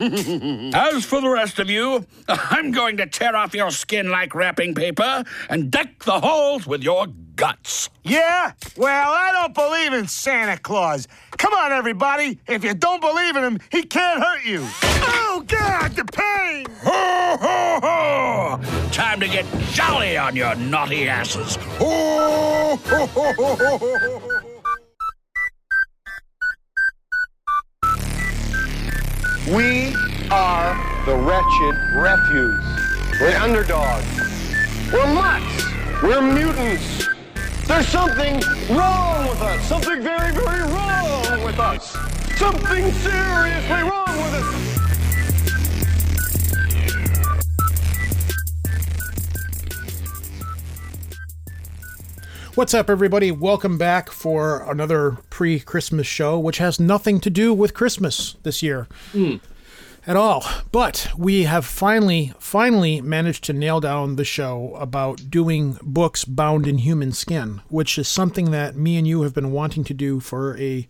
As for the rest of you, I'm going to tear off your skin like wrapping paper and deck the halls with your guts. Yeah? Well, I don't believe in Santa Claus. Come on, everybody. If you don't believe in him, he can't hurt you. Oh, God, the pain! Ho, ho, ho! Time to get jolly on your naughty asses. Ho, ho, ho, ho, ho, ho. We are the wretched refuse. We're underdogs. We're mutts. We're mutants. There's something wrong with us. Something very, very wrong with us. Something seriously wrong with us. What's up, everybody? Welcome back for another pre Christmas show, which has nothing to do with Christmas this year at all. But we have finally, finally managed to nail down the show about doing books bound in human skin, which is something that me and you have been wanting to do for a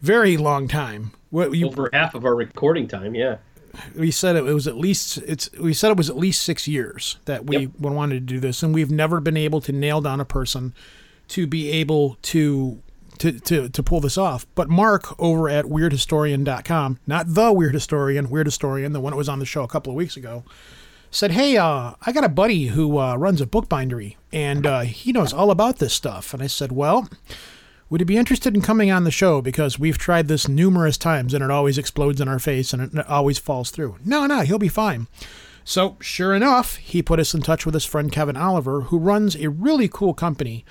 very long time. What you, over half of our recording time. Yeah, we said it, was at least it's we said it was at least six years that we Yep. wanted to do this, and we've never been able to nail down a person to be able to to to, to pull this off. But Mark over at weirdhistorian.com, not the Weird Historian, Weird Historian, the one that was on the show a couple of weeks ago, said, "Hey, uh, I got a buddy who uh, runs a bookbindery and uh, he knows all about this stuff." And I said, "Well." Would you be interested in coming on the show? Because we've tried this numerous times and it always explodes in our face and it always falls through. No, no, he'll be fine. So, sure enough, he put us in touch with his friend Kevin Oliver, who runs a really cool company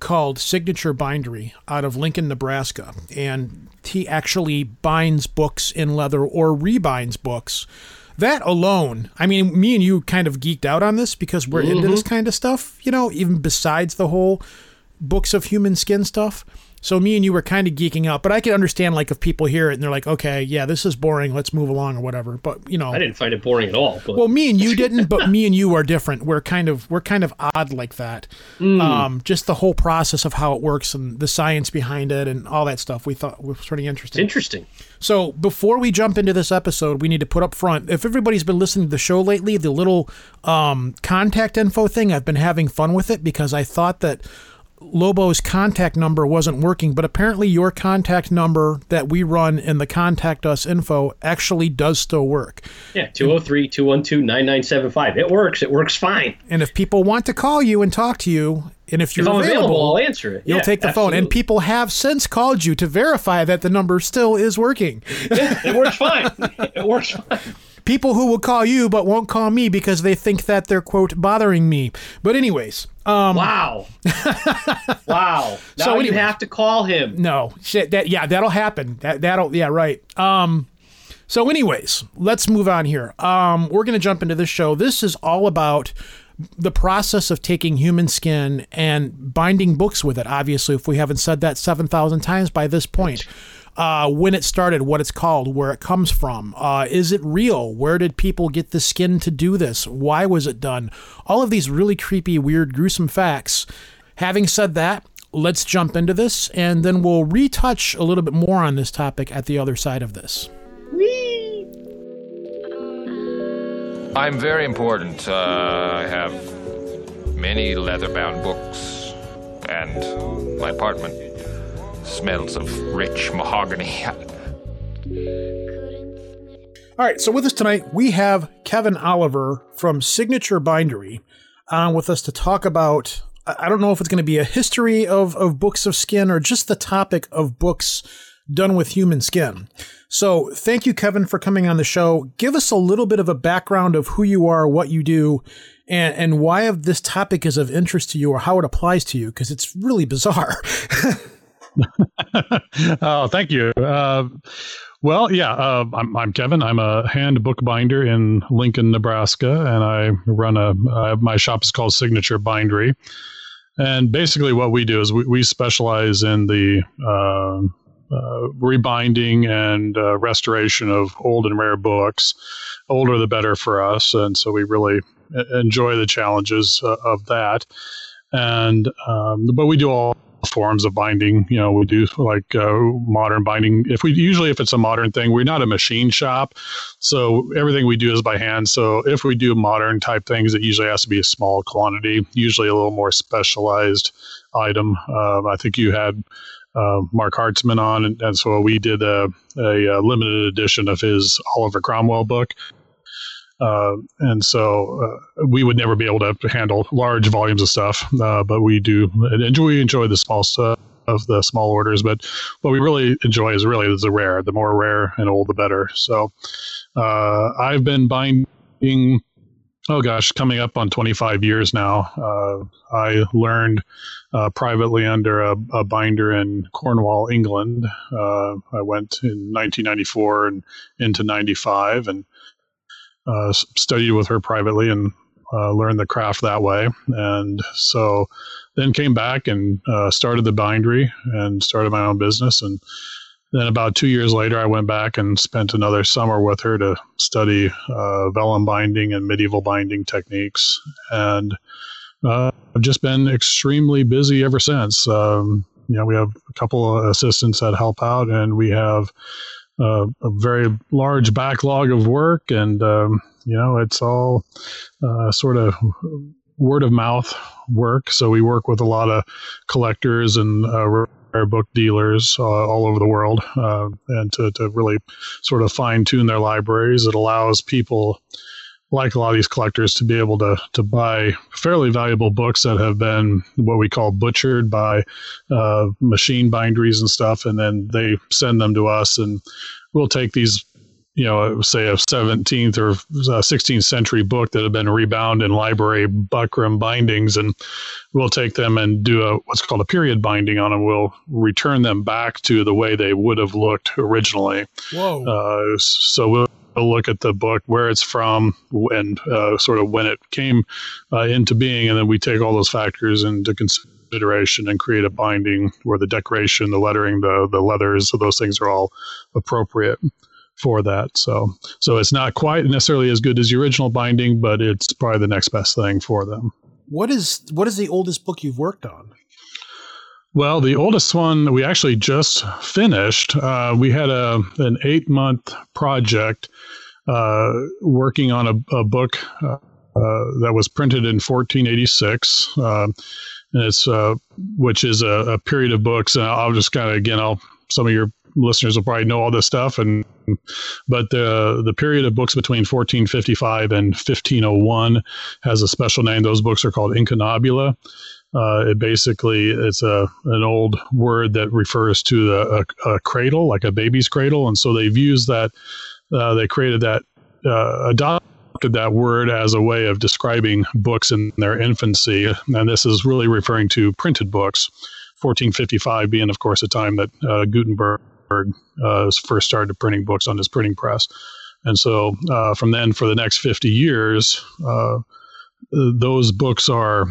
called Signature Bindery out of Lincoln, Nebraska. And he actually binds books in leather or rebinds books. That alone, I mean, me and you kind of geeked out on this because we're into mm-hmm. this kind of stuff, you know, even besides the whole books of human skin stuff. So me and you were kind of geeking out, but I could understand like if people hear it and they're like, okay, yeah, this is boring. Let's move along or whatever. But you know, I didn't find it boring at all. But well, me and you didn't, but me and you are different. We're kind of we're kind of odd like that. Um, just the whole process of how it works and the science behind it and all that stuff. We thought was pretty it's interesting. interesting. So before we jump into this episode, we need to put up front. If everybody's been listening to the show lately, the little um, contact info thing, I've been having fun with it because I thought that Lobo's contact number wasn't working, but apparently your contact number that we run in the contact us info actually does still work. Yeah, 203 212 9975. It works. It works fine. And if people want to call you and talk to you, and if you're If available, available, I'll answer it. You'll Yeah, take the phone, and people have since called you to verify that the number still is working. yeah, It works fine. it works fine. people who will call you but won't call me because they think that they're quote bothering me. But anyways, um Wow. wow. Now So you anyway. have to call him. no, shit that yeah, that'll happen. That that'll yeah, right. Um so anyways, let's move on here. Um we're going to jump into this show. This is all about the process of taking human skin and binding books with it. Obviously, if we haven't said that 7,000 times by this point. Uh, when it started, what it's called, where it comes from. Uh, is it real? Where did people get the skin to do this? Why was it done? All of these really creepy, weird, gruesome facts. Having said that, let's jump into this and then we'll retouch a little bit more on this topic at the other side of this. I'm very important. Uh, I have many leather-bound books, and my apartment smells of rich mahogany. All right, so with us tonight, we have Kevin Oliver from Signature Bindery on with us to talk about. I I don't know if it's going to be a history of, of books of skin or just the topic of books done with human skin. So, thank you, Kevin, for coming on the show. Give us a little bit of a background of who you are, what you do, and, and why this topic is of interest to you or how it applies to you, because it's really bizarre. oh, thank you. Uh, well, yeah, uh, I'm, I'm Kevin. I'm a hand bookbinder in Lincoln, Nebraska, and I run a uh, my shop is called Signature Bindery. And basically, what we do is we, we specialize in the uh, uh, rebinding and uh, restoration of old and rare books. Older the better for us, and so we really enjoy the challenges of that. And um, but we do all forms of binding. You know, we do like uh, modern binding. If we usually if it's a modern thing, we're not a machine shop, so everything we do is by hand. So if we do modern type things, it usually has to be a small quantity, usually a little more specialized item. Um, I think you had. Uh, Marc Hartzman on, and, and, so we did a, a, a limited edition of his Oliver Cromwell book, uh, and so uh, we would never be able to handle large volumes of stuff, uh, but we do enjoy we enjoy the small stuff of the small orders. But what we really enjoy is really the rare. The more rare and old, the better. So uh, I've been binding. Oh gosh, coming up on 25 years now. Uh, I learned uh, privately under a, a, binder in Cornwall, England. I went in 1994 and into 95, and uh, studied with her privately and uh, learned the craft that way. And so then came back and uh, started the bindery and started my own business. And then about two years later, I went back and spent another summer with her to study uh, vellum binding and medieval binding techniques. And uh, I've just been extremely busy ever since. Um, you know, we have a couple of assistants that help out, and we have uh, a very large backlog of work, and um, you know it's all uh, sort of word of mouth work. So we work with a lot of collectors and uh, rare book dealers uh, all over the world, uh, and to, to really sort of fine tune their libraries. It allows people like a lot of these collectors to be able to to buy fairly valuable books that have been what we call butchered by uh, machine binderies and stuff, and then they send them to us, and we'll take these. You know, say a 17th or 16th uh, century book that have been rebound in library buckram bindings, and we'll take them and do a what's called a period binding on them. We'll return them back to the way they would have looked originally. Whoa! Uh, so we'll a look at the book, where it's from, and uh, sort of when it came uh, into being, and then we take all those factors into consideration and create a binding where the decoration, the lettering, the the leathers, so those things are all appropriate for that. So so it's not quite necessarily as good as the original binding, but it's probably the next best thing for them. What is what is the oldest book you've worked on? Well, the oldest one we actually just finished. Uh, we had a an eight month project uh, working on a, a book uh, uh that was printed in 1486, uh, and it's uh, which is a, a, period of books. And I'll just kind of again, I'll some of your listeners will probably know all this stuff, and but the the period of books between 1455 and 1501 has a special name. Those books are called Incunabula. Uh, it basically it's a an old word that refers to a, a, a, cradle, like a baby's cradle, and so they've used that. Uh, they created that, uh, adopted that word as a way of describing books in their infancy, and this is really referring to printed books. 1455 being, of course, a time that uh, Gutenberg uh, first started printing books on his printing press, and so uh, from then for the next 50 years, those books are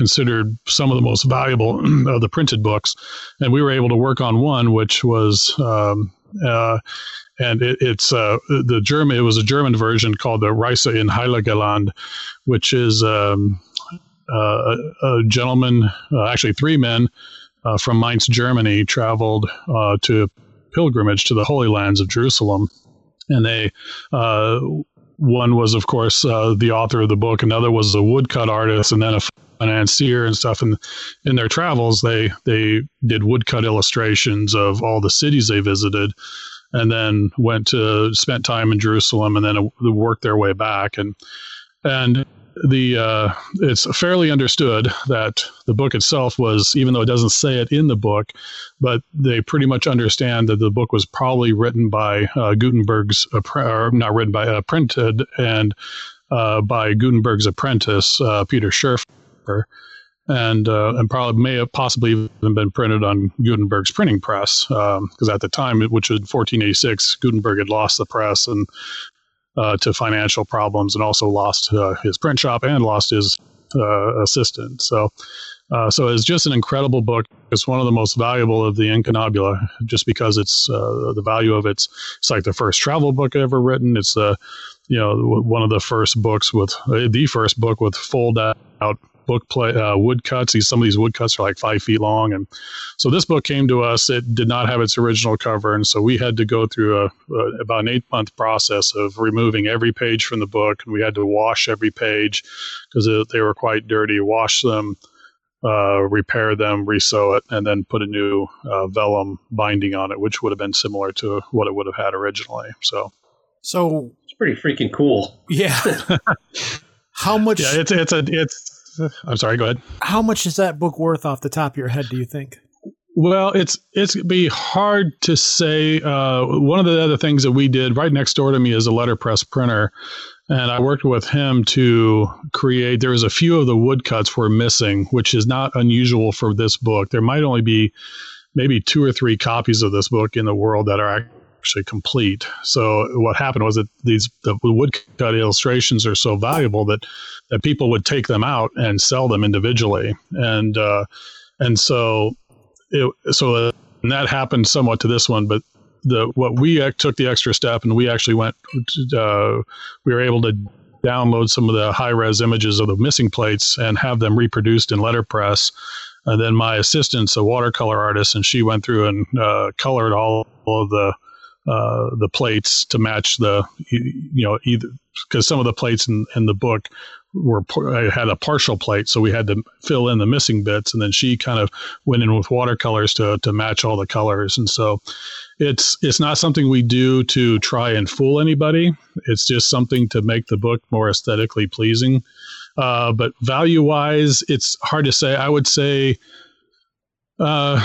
considered some of the most valuable of the printed books. And we were able to work on one, which was, um, uh, and it, it's uh, the German. It was a German version called the Reise in Heiligeland, which is um, uh, a gentleman, uh, actually three men uh, from Mainz, Germany, traveled uh, to pilgrimage to the Holy Lands of Jerusalem, and they one was, of course, uh, the author of the book. Another was a woodcut artist, and then a financier and stuff. And in their travels, they they did woodcut illustrations of all the cities they visited, and then went to spent time in Jerusalem, and then worked their way back. And and the uh, it's fairly understood that the book itself was, even though it doesn't say it in the book, but they pretty much understand that the book was probably written by uh, Gutenberg's, or not written by, uh, printed and uh, by Gutenberg's apprentice uh, Peter Schöffer, and uh, and probably may have possibly even been printed on Gutenberg's printing press because um, at the time, which was 1486, Gutenberg had lost the press and uh, to financial problems and also lost uh, his print shop and lost his uh, assistant. So, uh, so it's just an incredible book. It's one of the most valuable of the Incunabula, just because it's uh, the value of it's. It's like the first travel book ever written. It's the, you know, one of the first books with the first book with fold out book play uh, wood cuts. These some of these woodcuts are like five feet long, and so this book came to us. It did not have its original cover, and so we had to go through a, a about an eight month process of removing every page from the book, and we had to wash every page because they were quite dirty. Wash them. Uh, repair them, resew it, and then put a new uh, vellum binding on it, which would have been similar to what it would have had originally. So, so it's pretty freaking cool. Yeah. How much? Yeah, it's it's a it's. I'm sorry. Go ahead. How much is that book worth off the top of your head? Do you think? Well, it's it's be hard to say. Uh, one of the other things that we did right next door to me is a letterpress printer, and I worked with him to create. There was a few of the woodcuts were missing, which is not unusual for this book. There might only be maybe two or three copies of this book in the world that are actually complete. So what happened was that these the woodcut illustrations are so valuable that that people would take them out and sell them individually, and uh, and so it, so and that happened somewhat to this one, but the what we took the extra step and we actually went uh, we were able to download some of the high res images of the missing plates and have them reproduced in letterpress. And then my assistant's a watercolor artist, and she went through and uh, colored all, all of the uh, the plates to match the you know either because some of the plates in, in the book were I had a partial plate, so we had to fill in the missing bits, and then she kind of went in with watercolors to to match all the colors, and so it's it's not something we do to try and fool anybody. It's just something to make the book more aesthetically pleasing. Uh, but value wise, it's hard to say. I would say uh,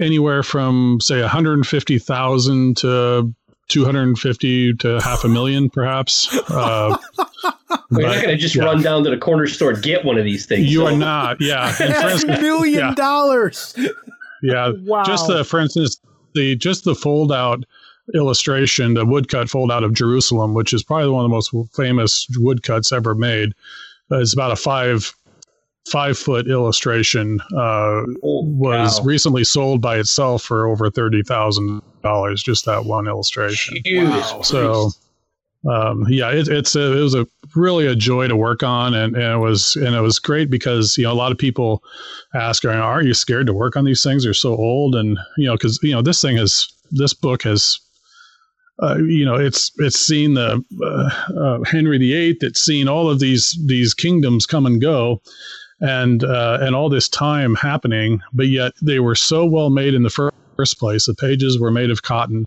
anywhere from say 150,000 to 250 to half a million, perhaps. Uh, You're not going to just yeah. run down to the corner store and get one of these things. You so. are not. Yeah, That's a million yeah. dollars. Yeah. Wow. Just the, for instance, the just the fold out illustration, the woodcut fold out of Jerusalem, which is probably one of the most famous woodcuts ever made. Uh, it's about a five five foot illustration uh, oh, was wow. recently sold by itself for over thirty thousand dollars. Just that one illustration. Wow. So, um, yeah, it, it's a, it was a really a joy to work on, and, and it was and it was great because you know a lot of people ask, "Are you scared to work on these things? They're so old," and you know because you know this thing has this book has uh, you know, it's it's seen the uh, uh, Henry VIII. It's seen all of these these kingdoms come and go, and uh, and all this time happening, but yet they were so well made in the first place. The pages were made of cotton,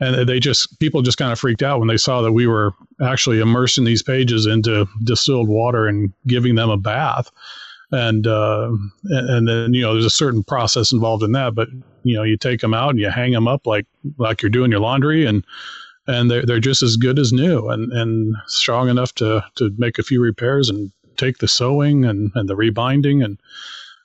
and they just people just kind of freaked out when they saw that we were actually immersing these pages into distilled water and giving them a bath. And uh, and then you know there's a certain process involved in that, but you know you take them out and you hang them up like like you're doing your laundry and and they're, they're just as good as new and, and strong enough to, to make a few repairs and take the sewing and, and the rebinding and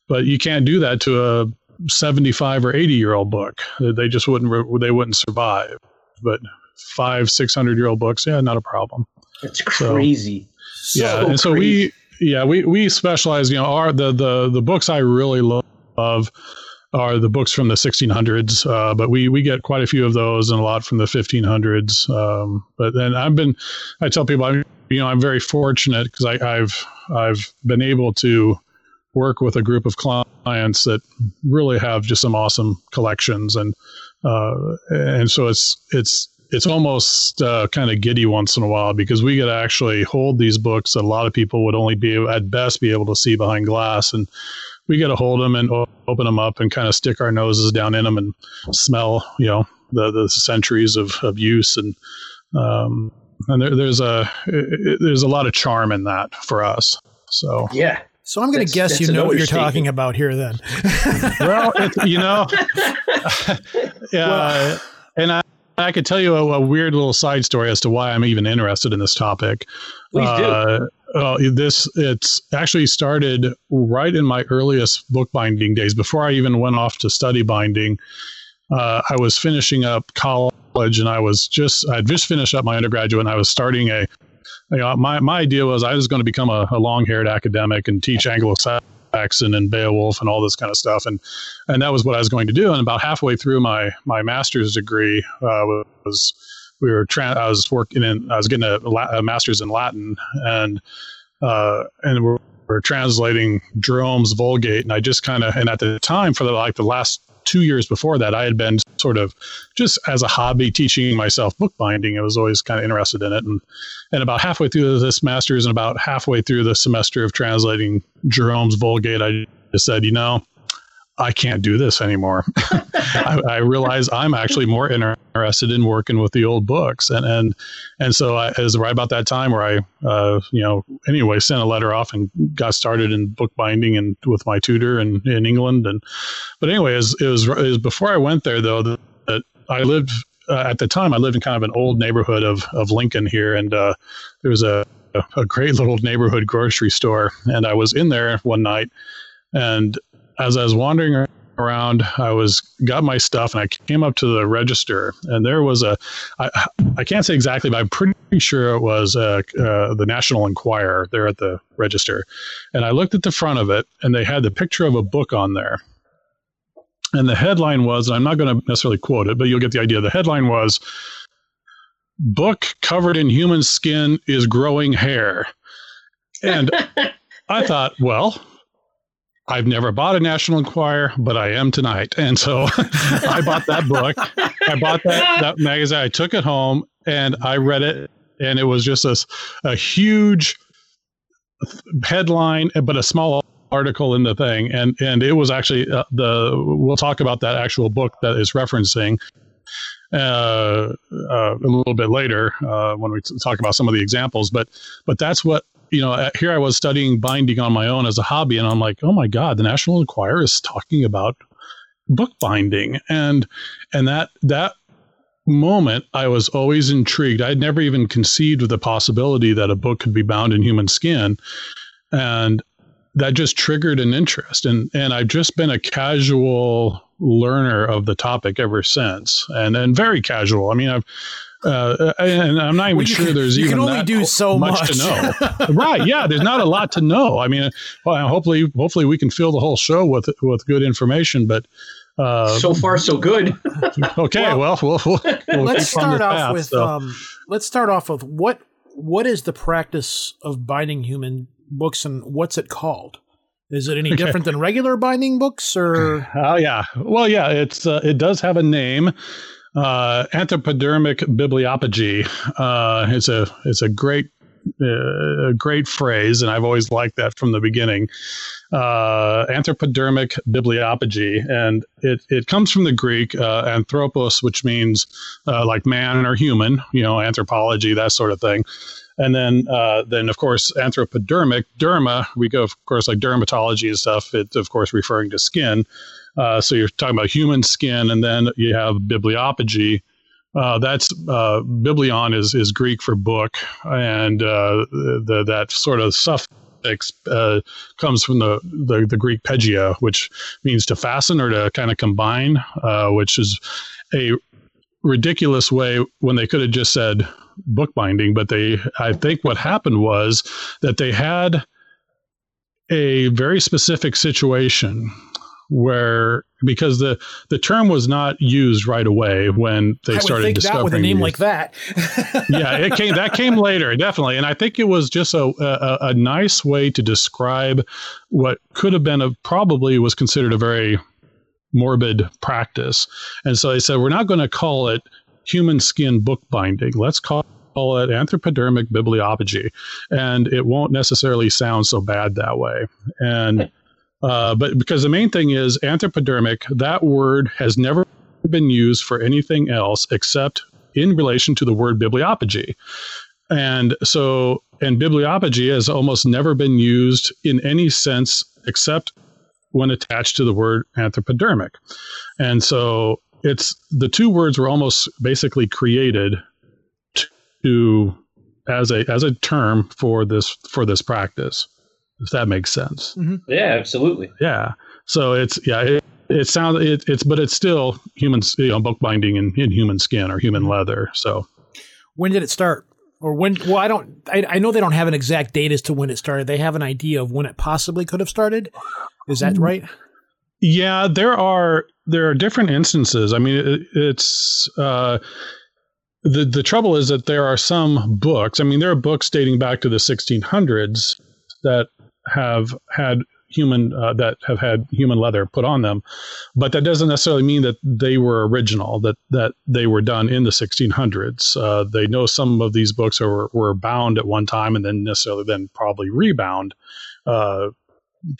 but you can't do that to a 75 or 80 year old book. They just wouldn't they wouldn't survive. But five 600 year old books yeah not a problem. It's crazy. so, yeah so and so we yeah we we specialize you know our the the the books i really love are the books from the 1600s, uh, but we we get quite a few of those and a lot from the 1500s. Um, but then I've been, I tell people, I'm, you know, I'm very fortunate because I've I've been able to work with a group of clients that really have just some awesome collections and uh, and so it's it's it's almost uh, kind of giddy once in a while because we get to actually hold these books that a lot of people would only be at best be able to see behind glass and we get to hold them and open them up and kind of stick our noses down in them and smell, you know, the, the centuries of, of use and um, and there, there's a it, there's a lot of charm in that for us. So yeah. So I'm going to guess you know what you're talking about here. Then, well, it, you know, yeah, well, and I I could tell you a, a, weird little side story as to why I'm even interested in this topic. Please uh, do. Uh, this it's actually started right in my earliest bookbinding days before I even went off to study binding. Uh, I was finishing up college and I was just I had just finished up my undergraduate and I was starting a you know, my, my idea was I was going to become a, a long haired academic and teach Anglo-Saxon and Beowulf and all this kind of stuff. And, and that was what I was going to do. And about halfway through my, my master's degree uh, was we were tra- I was working in I was getting a, a master's in Latin and uh, and we're were translating Jerome's Vulgate, and I just kind of and at the time for the like the last two years before that, I had been sort of just as a hobby teaching myself bookbinding. I was always kind of interested in it, and and about halfway through this master's and about halfway through the semester of translating Jerome's Vulgate, I just said, you know, I can't do this anymore. I, I, realize I'm actually more interested in working with the old books, and and and so I, it was right about that time where I, uh, you know, anyway, sent a letter off and got started in bookbinding and with my tutor in, in England, and but anyway, it was, it was, before I went there though that, that I lived uh, at the time I lived in kind of an old neighborhood of of Lincoln here, and uh, there was a a great little neighborhood grocery store, and I was in there one night, and as I was wandering around, I was got my stuff and I came up to the register and there was a I, I can't say exactly, but I'm pretty sure it was uh, uh, the National Enquirer there at the register. And I looked at the front of it and they had the picture of a book on there. And the headline was, I'm not going to necessarily quote it, but you'll get the idea. The headline was, Book covered in human skin is growing hair. And I thought, well, I've never bought a National Enquirer, but I am tonight. And so I bought that book. I bought that, that magazine. I took it home and I read it. And it was just a, a huge headline, but a small article in the thing. And, and it was actually uh, the, we'll talk about that actual book that is referencing. Uh, uh, a little bit later uh, when we talk about some of the examples, but but that's what you know, uh, here I was studying binding on my own as a hobby, and I'm like, oh my god, the National Enquirer is talking about book binding, and and that that moment I was always intrigued. I'd never even conceived of the possibility that a book could be bound in human skin, and that just triggered an interest, and and I've just been a casual learner of the topic ever since, and and very casual. I mean, I've uh, and I'm not even well, sure there's you even can only do so much, much. to know. right? Yeah, there's not a lot to know. I mean, well, hopefully, hopefully we can fill the whole show with with good information. But uh, so far, so good. okay, well, well, we'll, we'll let's start off path, with so. um, let's start off with what what is the practice of binding human books and what's it called? Is it any okay. different than regular binding books, or? Oh yeah, well yeah, it's uh, it does have a name uh, anthropodermic bibliopegy uh, is a is a great uh, a great phrase, and I've always liked that from the beginning. Uh, anthropodermic bibliopegy, and it, it comes from the Greek uh, anthropos, which means uh, like man or human, you know, anthropology, that sort of thing. And then, uh, then of course, anthropodermic, derma, we go, of course, like dermatology and stuff. It's of course referring to skin. Uh, so you're talking about human skin, and then you have bibliopegy. Uh, that's uh, biblion is is Greek for book, and uh, the, that sort of suffix uh, comes from the, the, the Greek pegia, which means to fasten or to kind of combine, uh, which is a ridiculous way when they could have just said bookbinding, but they I think what happened was that they had a very specific situation where because the the term was not used right away when they I started would think discovering that with a name these. like that. yeah, it came that came later, definitely, and I think it was just a, a, a nice way to describe what could have been a probably was considered a very morbid practice, and so they said we're not going to call it human skin bookbinding. Let's call call it anthropodermic bibliopegy, and it won't necessarily sound so bad that way. And uh, but because the main thing is anthropodermic, that word has never been used for anything else except in relation to the word bibliopegy. And so, and bibliopegy has almost never been used in any sense except when attached to the word anthropodermic. And so it's the two words were almost basically created to as a as a term for this for this practice if that makes sense. Mm-hmm. Yeah, absolutely. Yeah. So it's yeah, it, it sounds it, it's but it's still human you know bookbinding in, in human skin or human leather. So when did it start? Or when? Well, I don't. I, I know they don't have an exact date as to when it started. They have an idea of when it possibly could have started. Is that right? Yeah, there are there are different instances. I mean, it, it's. Uh, the the trouble is that there are some books. I mean, there are books dating back to the 1600s that have had human uh, that have had human leather put on them, but that doesn't necessarily mean that they were original. That that they were done in the 1600s. Uh, they know some of these books are, were bound at one time and then necessarily then probably rebound uh,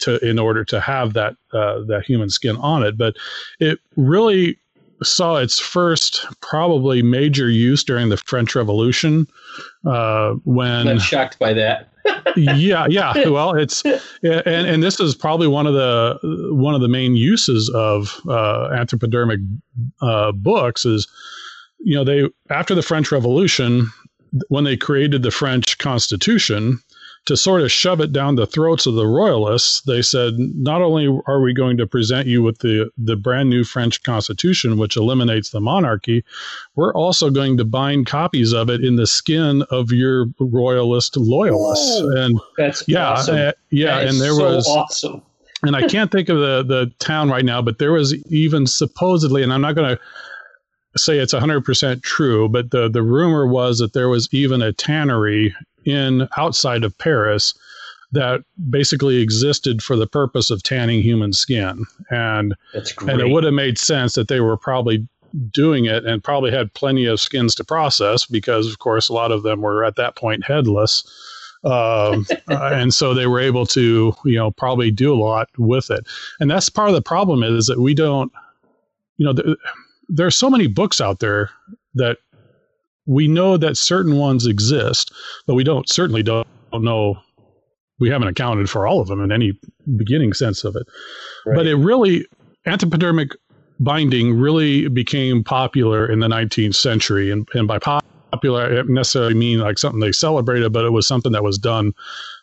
to in order to have that uh, that human skin on it. But it really saw its first probably major use during the French Revolution uh, when I'm shocked by that. Yeah, yeah. Well, it's and and this is probably one of the one of the main uses of uh, anthropodermic uh, books is you know they after the French Revolution when they created the French Constitution to sort of shove it down the throats of the royalists, they said, not only are we going to present you with the, the brand new French constitution, which eliminates the monarchy, we're also going to bind copies of it in the skin of your royalist loyalists. Whoa, and that's yeah, awesome. uh, yeah, That and there so was awesome. and I can't think of the the town right now, but there was even supposedly, and I'm not going to say it's 100% true, but the the rumor was that there was even a tannery in outside of Paris that basically existed for the purpose of tanning human skin, and and it would have made sense that they were probably doing it and probably had plenty of skins to process because of course a lot of them were at that point headless. Um, uh, and so they were able to you know probably do a lot with it. And that's part of the problem is that we don't you know th- there are so many books out there that we know that certain ones exist but we don't certainly don't, know we haven't accounted for all of them in any beginning sense of it. But it really anthropodermic binding really became popular in the 19th century and, and by popular I don't necessarily mean like something they celebrated but it was something that was done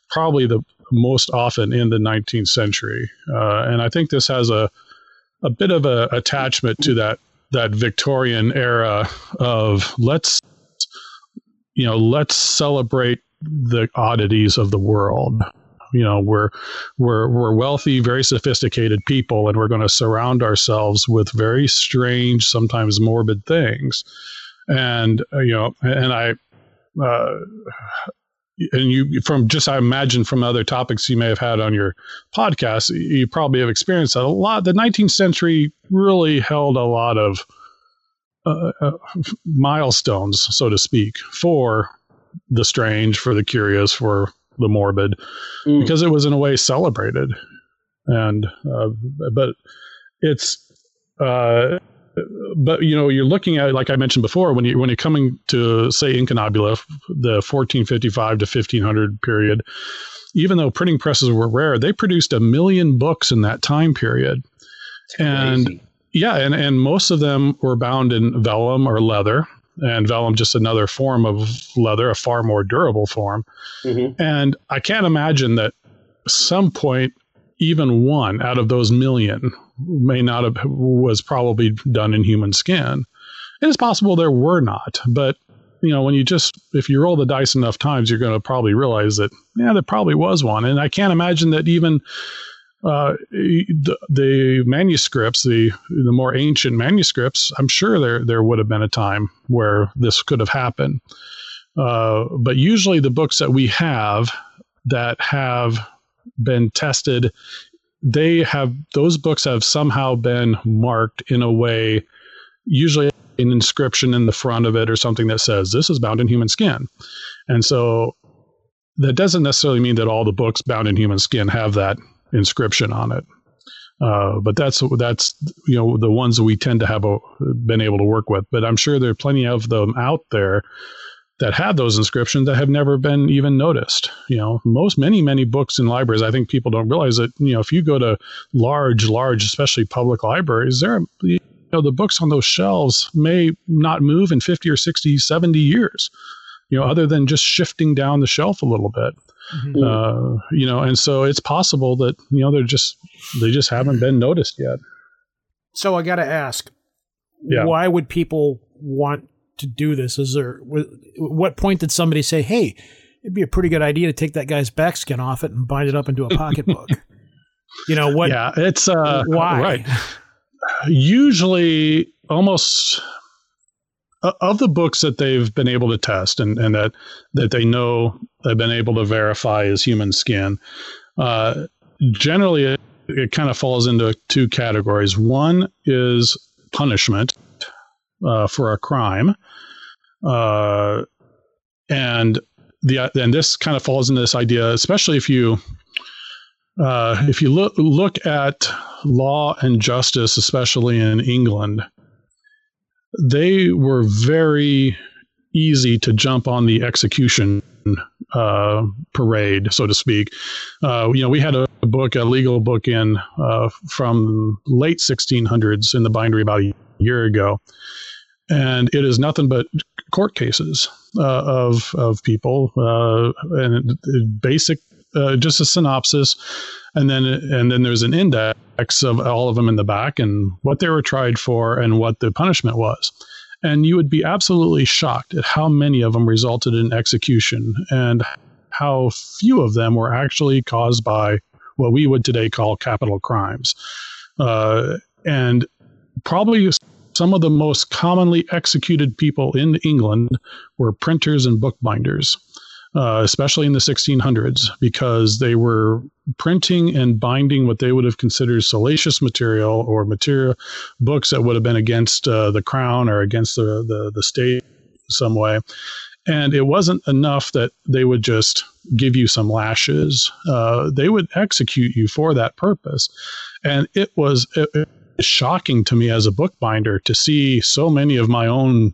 probably the most often in the 19th century. Uh, and i think this has a a bit of a attachment to that that victorian era of let's you know let's celebrate the oddities of the world. You know we're we're we're wealthy very sophisticated people and we're going to surround ourselves with very strange sometimes morbid things. And uh, you know and i uh, and you from just i imagine from other topics you may have had on your podcast you probably have experienced that a lot the 19th century really held a lot of uh, uh, milestones so to speak for the strange for the curious for the morbid Mm. because it was in a way celebrated and uh, but it's uh, but you know you're looking at like I mentioned before when you when you're coming to say Incunabula the 1455 to 1500 period even though printing presses were rare they produced a million books in that time period. And yeah and and most of them were bound in vellum or leather and vellum just another form of leather a far more durable form. Mhm. and I can't imagine that some point, even one out of those million may not have was probably done in human skin. It is possible there were not, but you know, when you just if you roll the dice enough times, you're going to probably realize that yeah, there probably was one. And I can't imagine that even uh, the, the manuscripts, the the more ancient manuscripts, I'm sure there there would have been a time where this could have happened. Uh, but usually, the books that we have that have been tested, they have those books have somehow been marked in a way, usually an inscription in the front of it or something that says this is bound in human skin, and so that doesn't necessarily mean that all the books bound in human skin have that inscription on it. Uh, but that's that's you know the ones we tend to have a, been able to work with. But I'm sure there are plenty of them out there that have those inscriptions that have never been even noticed. You know, most many many books in libraries. I think people don't realize that. You know, if you go to large, large, especially public libraries, there, are, you know, the books on those shelves may not move in 50 or 60, 70 years. You know, other than just shifting down the shelf a little bit. Uh, you know, and so it's possible that you know they're just they just haven't been noticed yet. So I got to ask, Yeah. why would people want to do this? Is there what point did somebody say, "Hey, it'd be a pretty good idea to take that guy's back skin off it and bind it up into a pocketbook"? you know what? yeah, it's uh, why? right. Usually, almost o- of the books that they've been able to test and, and that that they know they've been able to verify as human skin. Uh, generally, it, it kind of falls into two categories. One is punishment uh, for a crime, uh, and the and this kind of falls into this idea, especially if you uh, if you look look at law and justice, especially in England, they were very easy to jump on the execution uh, parade, so to speak. Uh, you know, we had a, a, book, a legal book in uh, from late 1600s in the bindery about a year ago, and it is nothing but court cases uh, of of people uh, and basic, uh, just a synopsis, and then and then there's an index of all of them in the back and what they were tried for and what the punishment was. And you would be absolutely shocked at how many of them resulted in execution and how few of them were actually caused by what we would today call capital crimes. Uh, and probably some of the most commonly executed people in England were printers and bookbinders uh, especially in the 1600s, because they were printing and binding what they would have considered salacious material or material books that would have been against uh, the crown or against the, the, the state some way. And it wasn't enough that they would just give you some lashes. Uh, they would execute you for that purpose. And it was it, it shocking to me as a bookbinder to see so many of my own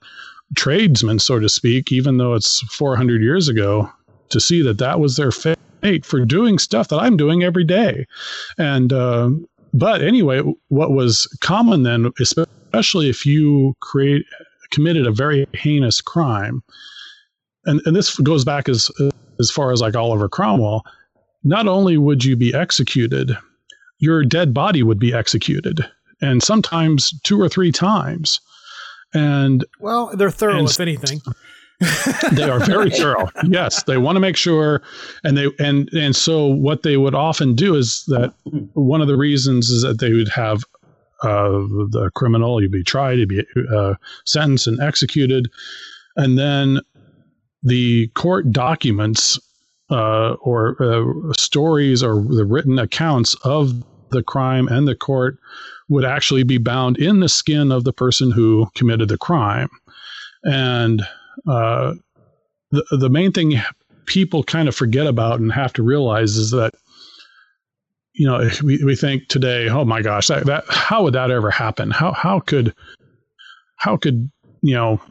tradesmen, so to speak, even though it's 400 years ago, to see that that was their fate for doing stuff that I'm doing every day. And, uh, but anyway, what was common then, especially if you create committed a very heinous crime, and, and this goes back as as far as like Oliver Cromwell, not only would you be executed, your dead body would be executed, and sometimes two or three times. And well, they're thorough, if anything. they are very thorough. Yes, they want to make sure, and they and and so what they would often do is that one of the reasons is that they would have uh, the criminal, you'd be tried, you'd be uh, sentenced and executed, and then the court documents uh, or uh, stories or the written accounts of the crime and the court would actually be bound in the skin of the person who committed the crime. And uh, the, the main thing people kind of forget about and have to realize is that, you know, we, we think today, oh my gosh, that, that how would that ever happen? How, how could, how could, you know,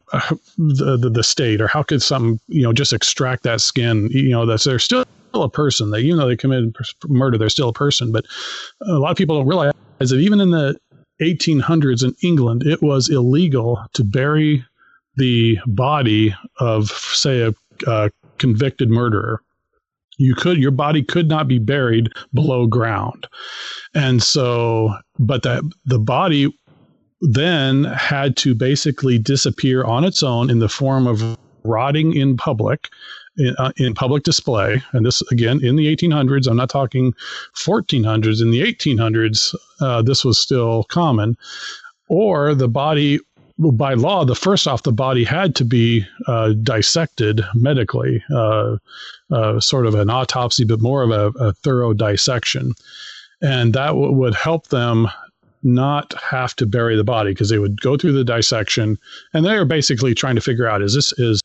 the, the, the state or how could some, you know, just extract that skin, you know, that's they're still a person that even though they committed murder, they're still a person. But a lot of people don't realize that even in the 1800s in England, it was illegal to bury the body of, say, a, a convicted murderer. You could, your body could not be buried below ground. And so, but that the body then had to basically disappear on its own in the form of rotting in public in, uh, in, public display. And this, again, in the 1800s, I'm not talking 1400s. In the 1800s, uh, this was still common. Or the body by law, the first off, the body had to be uh, dissected medically, uh, uh, sort of an autopsy, but more of a, a thorough dissection. And that w- would help them not have to bury the body because they would go through the dissection and they are basically trying to figure out is this is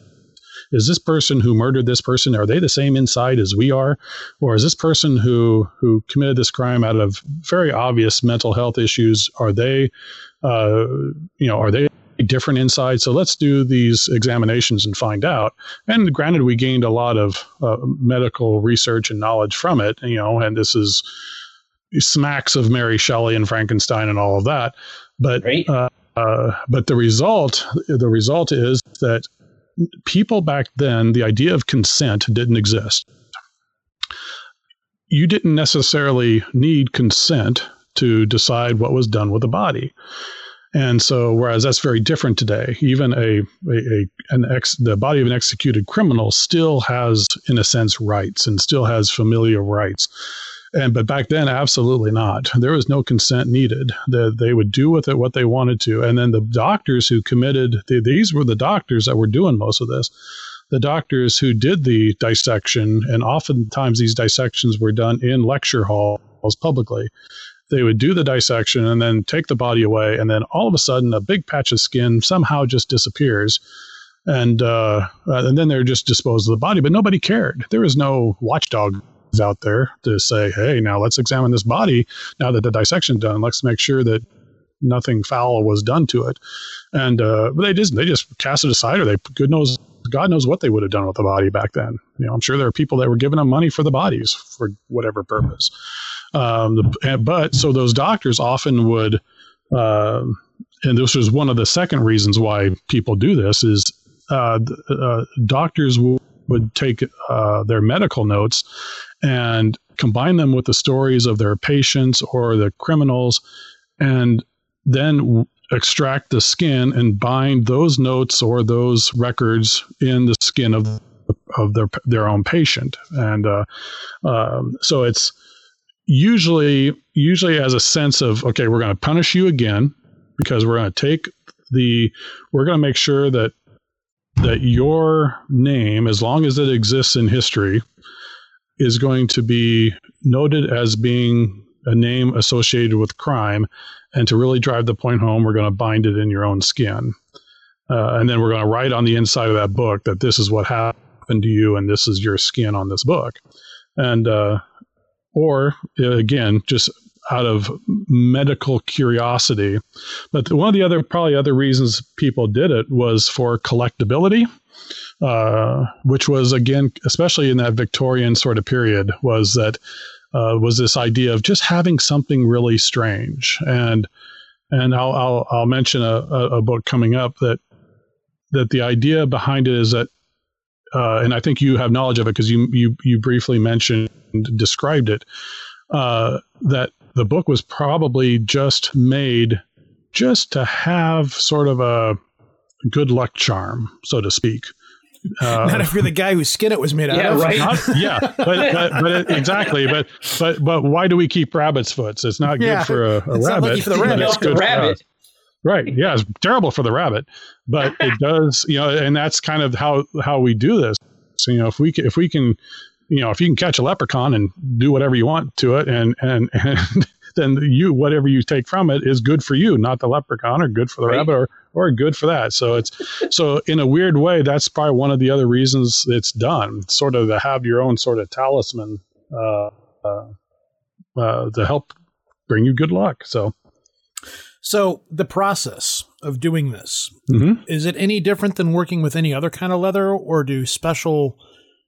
is this person who murdered this person are they the same inside as we are or is this person who who committed this crime out of very obvious mental health issues are they uh, you know are they different inside. So let's do these examinations and find out. And granted, we gained a lot of uh, medical research and knowledge from it, you know, and this is smacks of Mary Shelley and Frankenstein and all of that. But uh, uh, but the result the result is that people back then the idea of consent didn't exist. You didn't necessarily need consent to decide what was done with the body. And so, whereas that's very different today, even a, a, an ex, the body of an executed criminal still has, in a sense, rights and still has familial rights. And but back then, absolutely not. There was no consent needed. The, they would do with it what they wanted to. And then the doctors who committed the, these were the doctors that were doing most of this. the doctors who did the dissection, and oftentimes these dissections were done in lecture halls publicly. They would do the dissection and then take the body away, and then all of a sudden, a big patch of skin somehow just disappears, and uh and then they're just disposed of the body. But nobody cared. There was no watchdog out there to say, "Hey, now let's examine this body. Now that the dissection's done, let's make sure that nothing foul was done to it." And uh, but they just they just cast it aside, or they good knows God knows what they would have done with the body back then. You know, I'm sure there are people that were giving them money for the bodies for whatever purpose. Um, the, but so those doctors often would, uh, and this was one of the second reasons why people do this is uh, uh, doctors w- would take uh, their medical notes and combine them with the stories of their patients or the criminals, and then extract the skin and bind those notes or those records in the skin of of their their own patient, and uh, um, so it's usually usually as a sense of okay, we're going to punish you again because we're going to take the we're going to make sure that that your name, as long as it exists in history, is going to be noted as being a name associated with crime and to really drive the point home, we're going to bind it in your own skin. Uh, and then we're going to write on the inside of that book that this is what happened to you and this is your skin on this book. And, uh, or uh, again, just out of medical curiosity. But one of the other, probably other reasons people did it was for collectability. Uh, which was again, especially in that Victorian sort of period, was that uh, was this idea of just having something really strange. And and I'll I'll, I'll mention a, a, book coming up that that the idea behind it is that, uh, and I think you have knowledge of it because you you you briefly mentioned described it. Uh, that the book was probably just made just to have sort of a good luck charm, so to speak. Uh, Not if you're the guy whose skin it was made out yeah, of. Right. Not, yeah, but, but, but it, exactly. But but but why do we keep rabbit's foots? It's not good for a, a it's not rabbit. lucky for the rabbit. but it's Milk the for rabbit. us. Right. Yeah, it's terrible for the rabbit, but it does. You know, and that's kind of how how we do this. So you know, if we if we can, you know, if you can catch a leprechaun and do whatever you want to it, and and and then you whatever you take from it is good for you, not the leprechaun, or good for the Right. rabbit, or or good for that. So it's so in a weird way, that's probably one of the other reasons it's done, sort of to have your own sort of talisman uh, uh, uh, to help bring you good luck. So So the process of doing this Mhm. is it any different than working with any other kind of leather, or do special?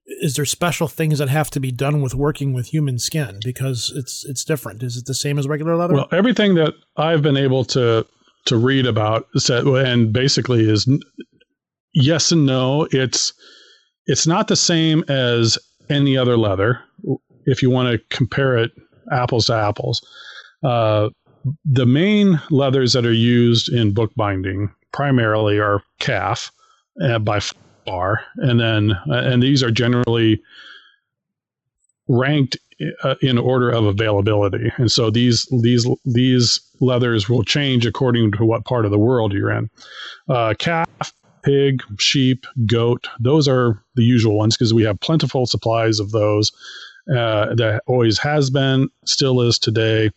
Is there special things that have to be done with working with human skin because it's it's different? Is it the same as regular leather? Well, everything that I've been able to to read about said, and basically is yes and no. It's it's not the same as any other leather. If you want to compare it apples to apples, uh, the main leathers that are used in bookbinding primarily are calf uh, by far, and then uh, and these are generally ranked uh, in order of availability. And so these these these leathers will change according to what part of the world you're in. Uh, calf, pig, sheep, goat, those are the usual ones because we have plentiful supplies of those. Uh, that always has been, still is today.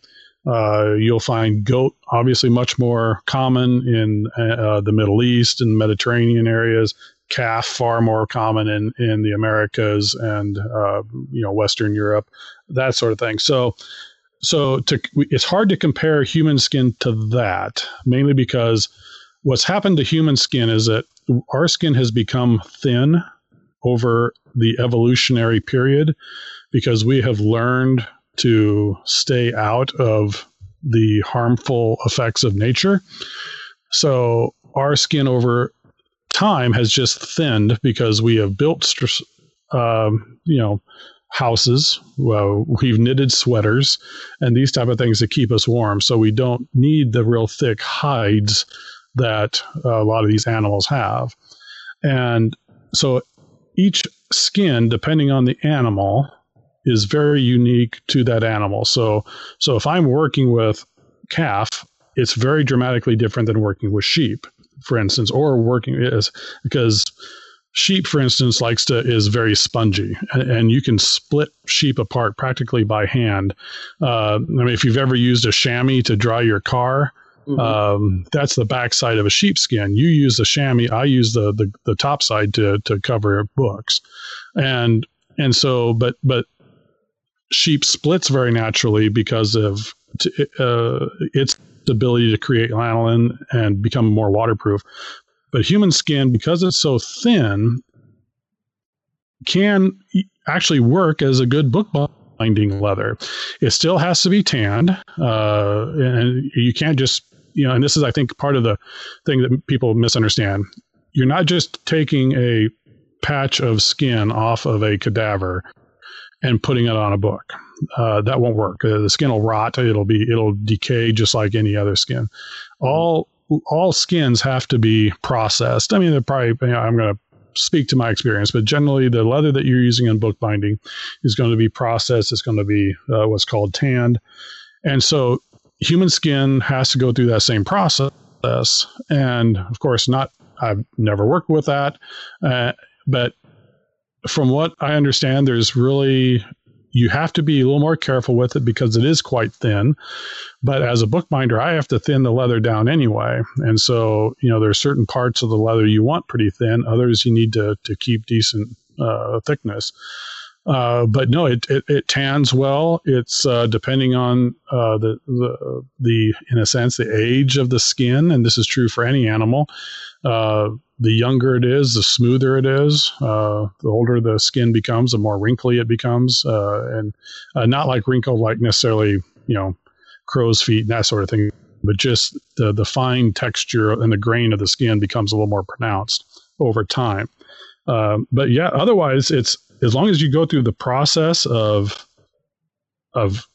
Uh, you'll find goat obviously much more common in uh, the Middle East and Mediterranean areas. Calf far more common in in the Americas and uh, you know Western Europe, that sort of thing. So so to it's hard to compare human skin to that mainly because what's happened to human skin is that our skin has become thin over the evolutionary period because we have learned to stay out of the harmful effects of nature. So our skin over time has just thinned because we have built, um, you know, houses. Well, we've knitted sweaters and these type of things to keep us warm. So we don't need the real thick hides that a lot of these animals have. And so each skin, depending on the animal, is very unique to that animal. So so if I'm working with calf, it's very dramatically different than working with sheep, for instance, or working is because sheep, for instance, likes to is very spongy, and, and you can split sheep apart practically by hand. Uh, I mean, if you've ever used a chamois to dry your car, mm-hmm. um, that's the backside of a sheepskin. You use the chamois, I use the, the the top side to to cover books, and and so, but but sheep splits very naturally because of uh, its ability to create lanolin and become more waterproof. But human skin, because it's so thin, can actually work as a good book binding leather. It still has to be tanned, uh, and you can't just you know. And this is, I think, part of the thing that people misunderstand. You're not just taking a patch of skin off of a cadaver and putting it on a book. Uh, that won't work. Uh, the skin will rot. It'll be it'll decay just like any other skin. All all skins have to be processed. I mean, they're probably. You know, I'm going to speak to my experience, but generally, the leather that you're using in book binding is going to be processed. It's going to be uh, what's called tanned, and so human skin has to go through that same process. And of course, not. I've never worked with that, uh, but from what I understand, there's really you have to be a little more careful with it because it is quite thin. But as a bookbinder, I have to thin the leather down anyway. And so, you know, there are certain parts of the leather you want pretty thin, others you need to, to keep decent uh, thickness. Uh, but no, it, it, it, tans well. It's uh, depending on uh, the, the the in a sense the age of the skin, and this is true for any animal. Uh, the younger it is, the smoother it is. Uh, the older the skin becomes, the more wrinkly it becomes, uh, and not like wrinkled, like necessarily you know crow's feet and that sort of thing, but just the the fine texture and the grain of the skin becomes a little more pronounced over time. Uh, but yeah, otherwise, it's as long as you go through the process of of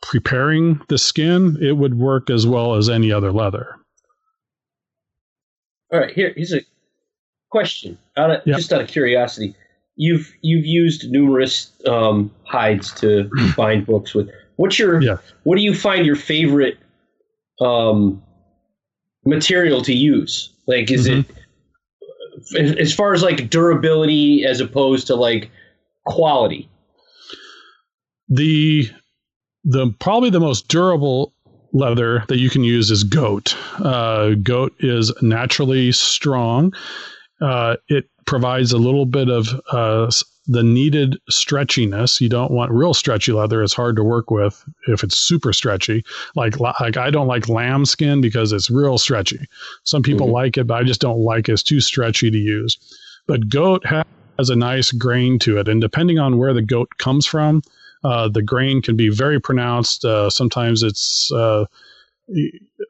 preparing the skin, it would work as well as any other leather. All right, here here's a question. Out of, yep. Just out of curiosity, you've you've used numerous um, hides to bind books with. What's your yeah. what do you find your favorite um, material to use? Like, is mm-hmm. it as far as like durability as opposed to like quality? The the probably the most durable leather that you can use is goat. Uh, goat is naturally strong. Uh, it provides a little bit of uh, the needed stretchiness. You don't want real stretchy leather; it's hard to work with if it's super stretchy. Like like I don't like lamb skin because it's real stretchy. Some people mm-hmm. like it, but I just don't like it. It's too stretchy to use. But goat has a nice grain to it, and depending on where the goat comes from, uh, the grain can be very pronounced. Uh, sometimes it's uh,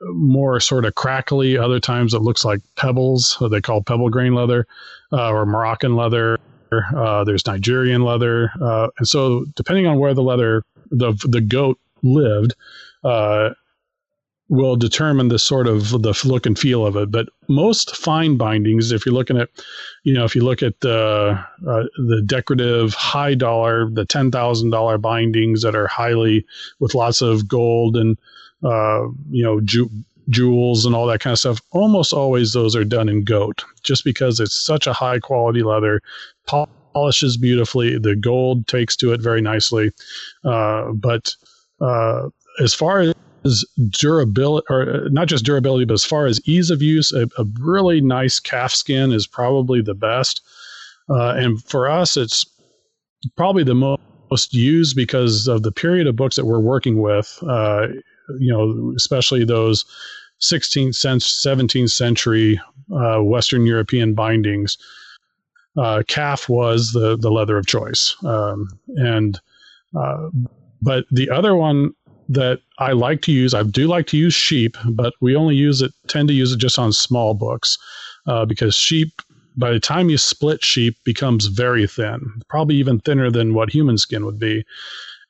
more sort of crackly. Other times it looks like pebbles. They call pebble grain leather uh, or Moroccan leather. Uh, there's Nigerian leather, and so depending on where the leather the the goat lived, will determine the sort of the look and feel of it. But most fine bindings, if you're looking at, you know, if you look at the uh, the decorative high dollar, the ten thousand dollar bindings that are highly with lots of gold and uh, you know ju- jewels and all that kind of stuff, almost always those are done in goat, just because it's such a high quality leather. Polishes beautifully. The gold takes to it very nicely, uh, but uh, as far as durability, or uh, not just durability, but as far as ease of use, a, a really nice calf skin is probably the best. Uh, and for us, it's probably the mo- most used because of the period of books that we're working with. Uh, you know, especially those 16th, 17th century uh, Western European bindings. Uh, calf was the the leather of choice, um, and uh, but the other one that I like to use. I do like to use sheep, but we only use it, tend to use it just on small books uh, because sheep, by the time you split sheep, becomes very thin, probably even thinner than what human skin would be.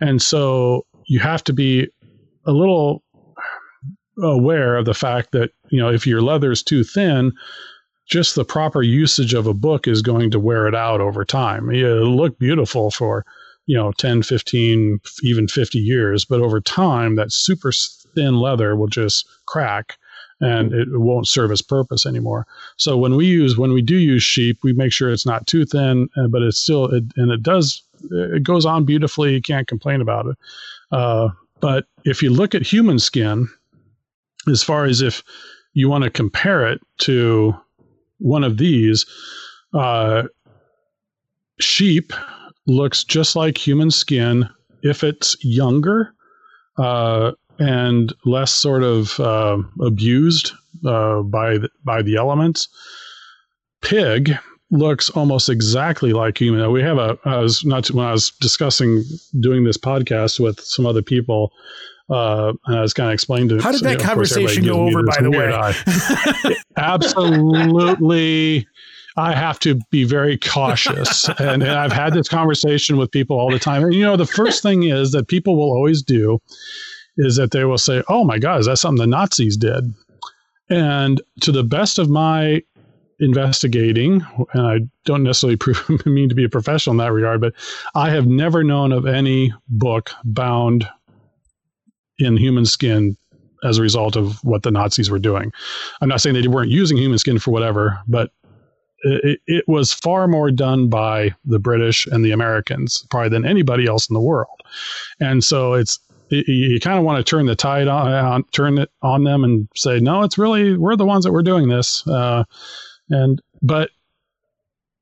And so you have to be a little aware of the fact that, you know, if your leather is too thin, just the proper usage of a book is going to wear it out over time. It'll look beautiful for you know 10 15 even 50 years but over time that super thin leather will just crack and it won't serve its purpose anymore. So when we use when we do use sheep, we make sure it's not too thin, uh, but it's still it, and it does it goes on beautifully. You can't complain about it. Uh, but if you look at human skin, as far as if you want to compare it to one of these, uh, sheep looks just like human skin if it's younger uh, and less sort of uh, abused uh, by the, by the elements. Pig looks almost exactly like human. We have a. I was not when I was discussing doing this podcast with some other people. Uh, and I was kind of explaining to. How did that you know, conversation go over? By the way, absolutely I have to be very cautious. and, and, I've had this conversation with people all the time. And, you know, the first thing is that people will always do is that they will say, oh my God, is that something the Nazis did? And to the best of my investigating, and I don't necessarily mean to be a professional in that regard, but I have never known of any book bound in human skin as a result of what the Nazis were doing. I'm not saying they weren't using human skin for whatever, but it, it, was far more done by the British and the Americans, probably than anybody else in the world. And so it's you, you kind of want to turn the tide on, on, turn it on them and say, no, it's really we're the ones that were doing this. Uh, and but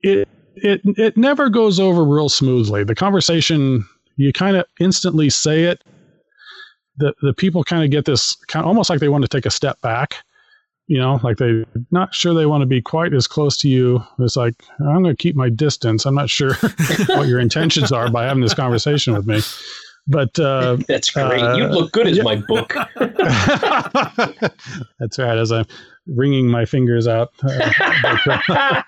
it it it never goes over real smoothly. The conversation you kind of instantly say it. The the people kind of get this kind of almost like they want to take a step back you know, like they're not sure they want to be quite as close to you. It's like, I'm going to keep my distance. I'm not sure what your intentions are by having this conversation with me. But uh, that's great. Uh, you look good as yeah. my book. that's right. As I'm wringing my fingers out, uh,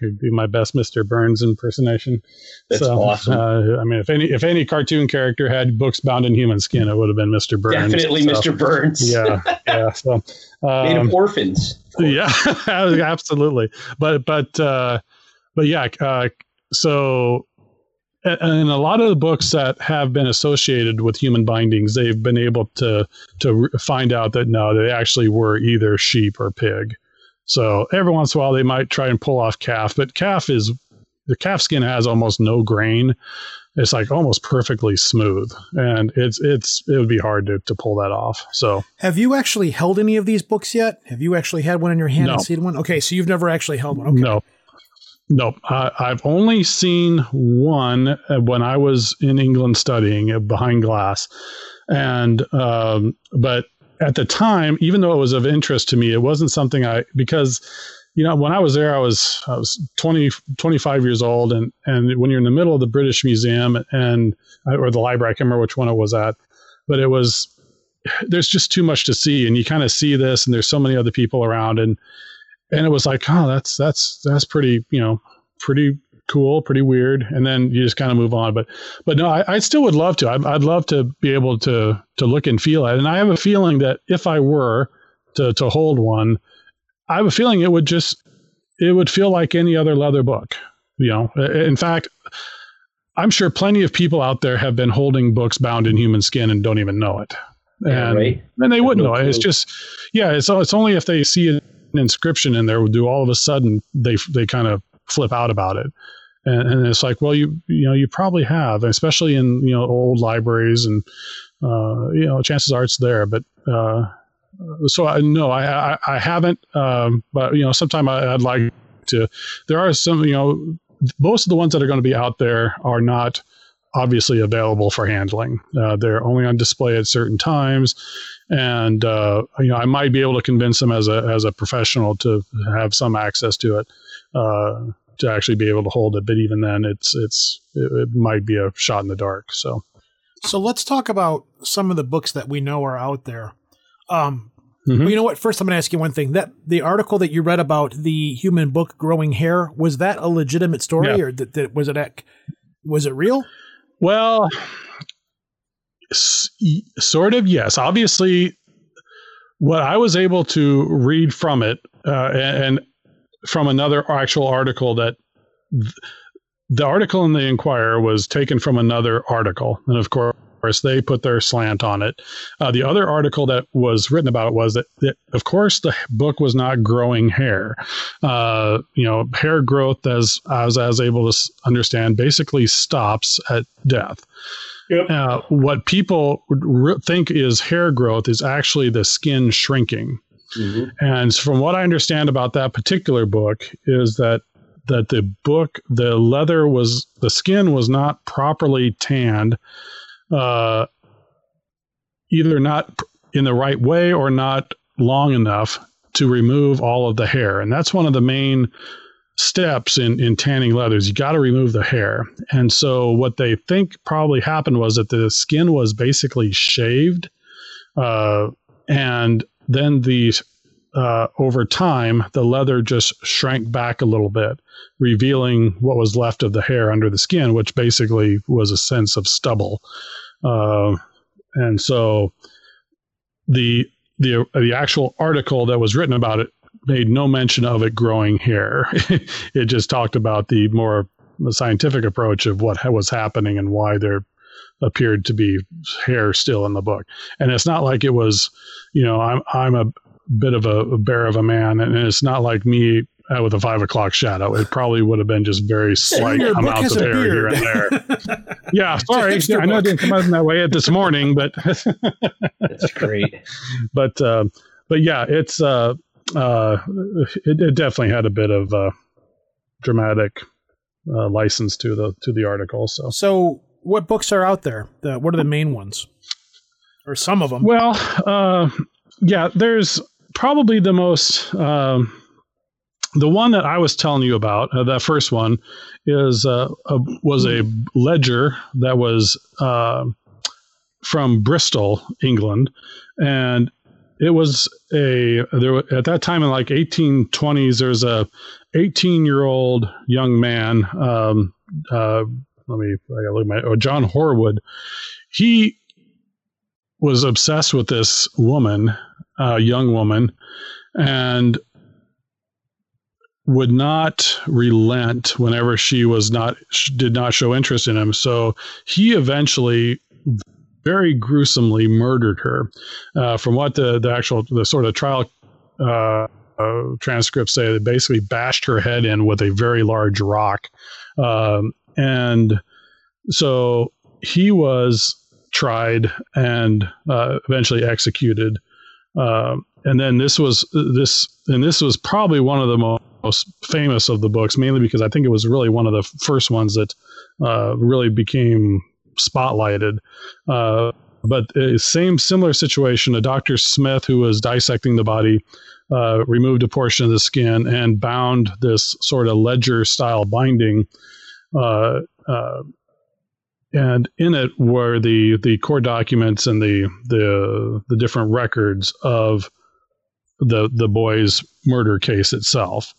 It'd be my best Mr. Burns impersonation. That's so, awesome. Uh, I mean, if any if any cartoon character had books bound in human skin, it would have been Mr. Burns. Definitely so, Mr. Burns. yeah, yeah. So um, made of orphans. Yeah, absolutely. But but uh, but yeah. Uh, so and a lot of the books that have been associated with human bindings, they've been able to to find out that no, they actually were either sheep or pig. So every once in a while, they might try and pull off calf, but calf is the calf skin has almost no grain. It's like almost perfectly smooth, and it's it's it would be hard to, to pull that off. So, have you actually held any of these books yet? Have you actually had one in your hand no. and seen one? Okay, so you've never actually held one. Okay. No, no, uh, I've only seen one uh, when I was in England studying behind glass, and um, but at the time, even though it was of interest to me, it wasn't something I because you know when I was there, I was I was 20, 25 years old, and and when you're in the middle of the British Museum and or the library, I can't remember which one it was at, but it was there's just too much to see, and you kind of see this, and there's so many other people around, and and it was like, oh, that's that's that's pretty, you know, pretty cool, pretty weird, and then you just kind of move on. But but no, I, I still would love to. I'd, I'd, love to be able to to look and feel it. And I have a feeling that if I were to to hold one, I have a feeling it would just it would feel like any other leather book. You know, in fact. I'm sure plenty of people out there have been holding books bound in human skin and don't even know it. And, yeah, right. and they wouldn't know it. It's just, yeah, it's, it's only if they see an inscription in there, would do all of a sudden they, they kind of flip out about it. And, and, it's like, well, you you know, you probably have, especially in you know old libraries, and uh, you know, chances are it's there. But uh, so I no, I I, I haven't. Um, but you know, sometime I, I'd like to. There are some, you know, most of the ones that are going to be out there are not obviously available for handling. Uh, they're only on display at certain times, and uh, you know I might be able to convince them as a as a professional to have some access to it. Uh, to actually be able to hold it. But even then, it's it's it, it might be a shot in the dark. So, so let's talk about some of the books that we know are out there. Um, mm-hmm. well, you know what? First, I'm going to ask you one thing. That the article that you read about the human book growing hair was that a legitimate story, yeah. or that, that was it? Was it real? Well, s- sort of. Yes. Obviously, what I was able to read from it, uh, and, and from another actual article that th- the article in the Inquirer was taken from another article, and of course, course, they put their slant on it. Uh, the other article that was written about it was that, that of course, the book was not growing hair. Uh, you know, hair growth, as as I was able to understand, basically stops at death. Yep. Uh, what people re- think is hair growth is actually the skin shrinking. Mm-hmm. And from what I understand about that particular book is that that the book, the leather was the skin was not properly tanned, uh, either not in the right way or not long enough to remove all of the hair, and that's one of the main steps in, in tanning leathers. You got to remove the hair. And so, what they think probably happened was that the skin was basically shaved. Uh, and then the uh, over time, the leather just shrank back a little bit, revealing what was left of the hair under the skin, which basically was a sense of stubble. Uh, and so, the the the actual article that was written about it made no mention of it growing hair. it just talked about the more scientific approach of what was happening and why there appeared to be hair still in the book. And it's not like it was, you know, I'm I'm a bit of a, a bear of a man, and it's not like me uh, with a five o'clock shadow. It probably would have been just very slight Your amounts of hair here and there. yeah, sorry, I know it didn't come out in that way this morning, but that's great. But uh, but yeah, it's uh, uh, it, it, definitely had a bit of uh, dramatic uh, license to the to the article. So, so what books are out there? The, what are the main ones, or some of them? Well, uh, yeah, there's probably the most. Um, the one that I was telling you about, uh, that first one, is uh, a, was a ledger that was uh, from Bristol, England, and it was a there at that time in like 1820s. There's a 18 year old young man. Um, uh, let me I gotta look at my oh, John Horwood. He was obsessed with this woman, uh, young woman, and would not relent whenever she was not did not show interest in him. So he eventually very gruesomely murdered her. Uh, from what the, the actual, the sort of trial uh, uh, transcripts say, they basically bashed her head in with a very large rock. Um, and so he was tried and uh, eventually executed. Um, and then this was this, and this was probably one of the most famous of the books, mainly because I think it was really one of the first ones that uh, really became spotlighted. Uh, but same similar situation. A Dr. Smith, who was dissecting the body, uh, removed a portion of the skin and bound this sort of ledger style binding. Uh, uh, and in it were the the court documents and the the the different records of the the boy's murder case itself.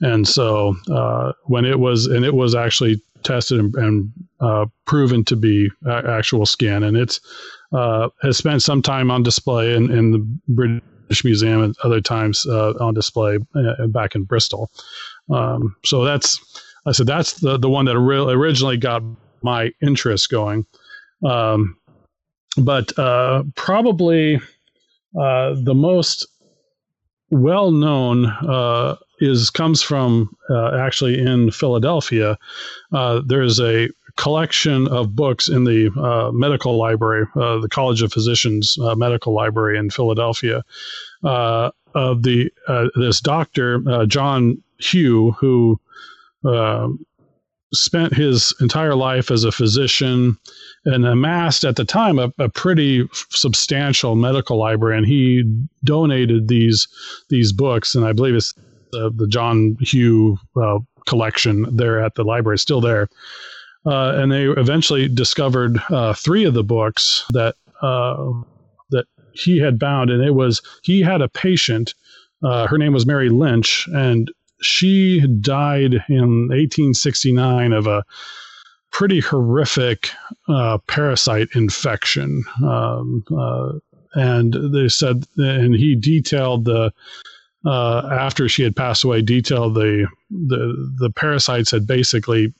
And so uh, when it was and it was actually tested and, and uh, proven to be actual skin, and it's uh, has spent some time on display in, in the British Museum and other times uh, on display uh, back in Bristol. Um, so that's I said that's the the one that re- originally got my interest going. Um, but uh, probably the most well known uh, is comes from uh, actually in Philadelphia. Uh, there's a collection of books in the uh, medical library, uh, the College of Physicians uh, medical library in Philadelphia, of the this doctor John Hough who spent his entire life as a physician and amassed at the time a, a, pretty substantial medical library. And he donated these these books. And i believe it's the, the john hough uh, collection there at the library still there. Uh, and they eventually discovered uh, three of the books that uh, that he had bound. And it was he had a patient uh, her name was mary lynch. And she died in 1869 of a pretty horrific uh, parasite infection. Um, uh, and they said, and he detailed the, uh, after she had passed away, detailed the, the, the parasites had basically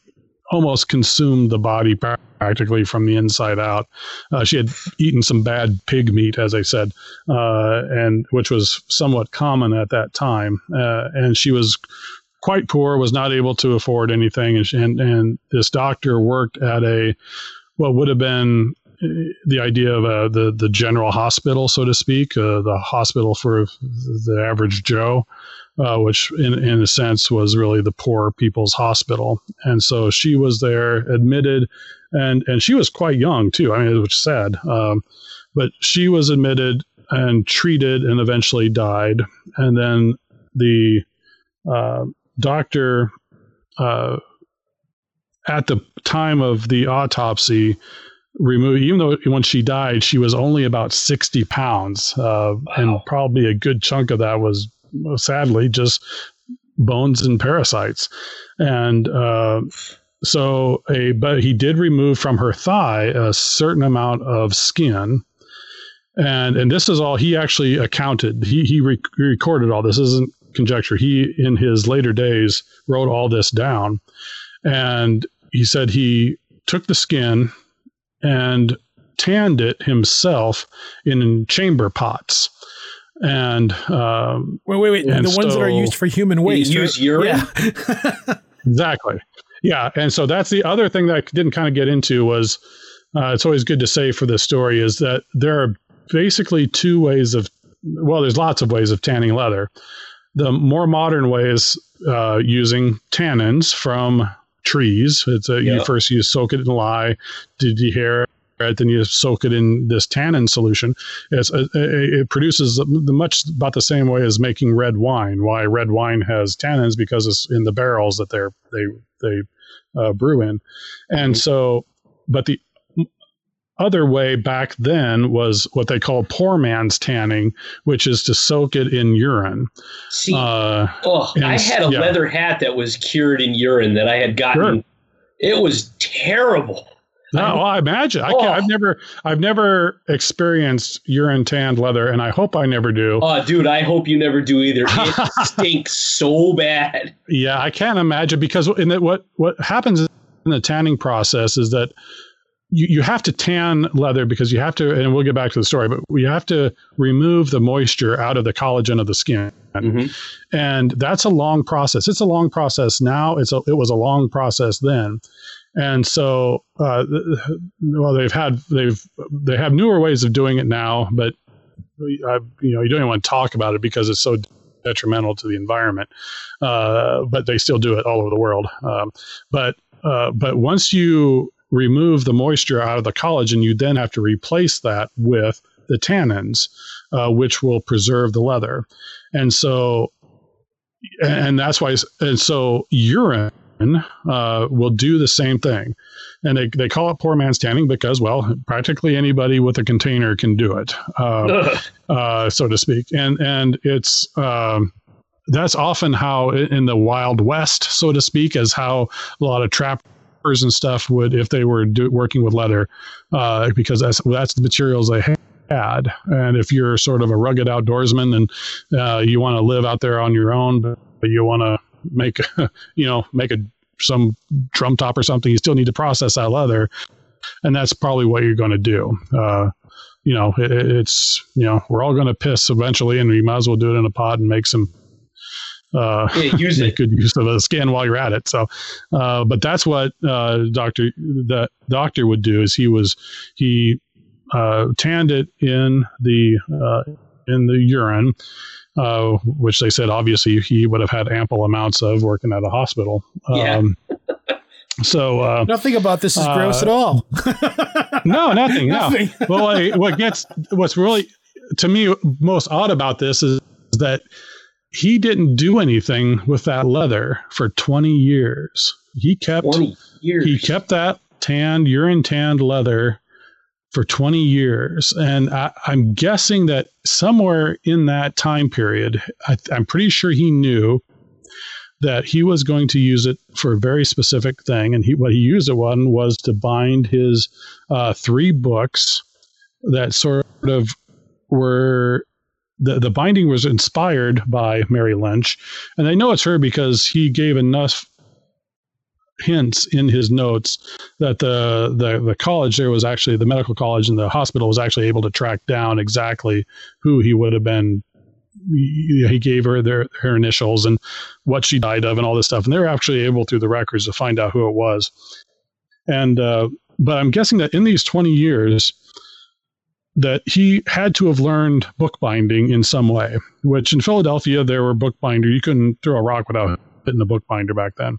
almost consumed the body practically from the inside out. Uh, she had eaten some bad pig meat, as I said, uh, and which was somewhat common at that time. Uh, and she was quite poor, was not able to afford anything, and, and and this doctor worked at a what would have been the idea of uh, the the general hospital, so to speak, uh, the hospital for the average Joe, uh, which in in a sense was really the poor people's hospital. And so she was there, admitted, and and she was quite young too. I mean, which is sad, um, but she was admitted and treated, and eventually died. And then the uh, doctor. Uh, at the time of the autopsy, removed, even though when she died, she was only about 60 pounds. Uh, wow. And probably a good chunk of that was sadly just bones and parasites. And uh, so, a, but he did remove from her thigh a certain amount of skin. And, and this is all he actually accounted. He, he re- recorded all this. this isn't conjecture. He, in his later days, wrote all this down. And he said he took the skin and tanned it himself in chamber pots. And um, wait, wait, wait. the so ones that are used for human waste. Use right? urine. Yeah. exactly. Yeah, and so that's the other thing that I didn't kind of get into was uh, it's always good to say for this story is that there are basically two ways of well, there's lots of ways of tanning leather. The more modern way is uh, using tannins from trees. It's a, you first you soak it in lye, Did you dehair it, then you soak it in this tannin solution. It's, uh, it produces the much about the same way as making red wine. Why red wine has tannins because it's in the barrels that they're they they uh, brew in, and mm-hmm. so but the other way back then was what they call poor man's tanning, which is to soak it in urine. See, uh, oh, I had a yeah. leather hat that was cured in urine that I had gotten. Sure. It was terrible. No, well, I imagine. I can't, I've oh. never, I've never experienced urine tanned leather, and I hope I never do. Oh, dude, I hope you never do either. It stinks so bad. Yeah, I can't imagine because in the, what what happens in the tanning process is that you, you have to tan leather because you have to, and we'll get back to the story, but we have to remove the moisture out of the collagen of the skin. Mm-hmm. And that's a long process. It's a long process now. It's a, it was a long process then. And so, uh, well, they've had, they've, they have newer ways of doing it now, but I, you know, you don't even want to talk about it because it's so detrimental to the environment. Uh, but they still do it all over the world. Um, but, uh, but once you remove the moisture out of the collagen, you then have to replace that with the tannins, uh, which will preserve the leather. And so, and that's why, and so urine uh, will do the same thing. And they, they call it poor man's tanning because, well, practically anybody with a container can do it, uh, uh, so to speak. And and it's um, that's often how in the Wild West, so to speak, is how a lot of trappers and stuff would if they were do, working with leather, uh, because that's that's the materials they had. And if you're sort of a rugged outdoorsman and uh, you want to live out there on your own, but you want to make you know make a some drum top or something, you still need to process that leather, and that's probably what you're going to do. Uh, you know, it, it's you know we're all going to piss eventually, and we might as well do it in a pod and make some uh, yeah, use make good use of a scan while you're at it. So, uh, but that's what uh, doctor the doctor would do is he was he uh, tanned it in the uh, in the urine, uh, which they said obviously he would have had ample amounts of working at a hospital. Um, yeah. So uh, nothing about this is uh, gross at all. no, nothing. nothing. No. well, what gets what's really to me most odd about this is that he didn't do anything with that leather for 20 years. He kept 20 years. he kept that tanned, urine tanned leather for 20 years. And I, am guessing that somewhere in that time period, I, I'm pretty sure he knew that he was going to use it for a very specific thing. And he, what he used it on was to bind his uh, three books that sort of were the, the binding was inspired by Mary Lynch. And I know it's her because he gave enough hints in his notes that the, the the college there was actually the medical college and the hospital was actually able to track down exactly who he would have been. He gave her their her initials and what she died of and all this stuff. And they were actually able through the records to find out who it was. And uh, but i'm guessing that in these 20 years that he had to have learned bookbinding in some way which in philadelphia there were bookbinder you couldn't throw a rock without hitting a bookbinder back then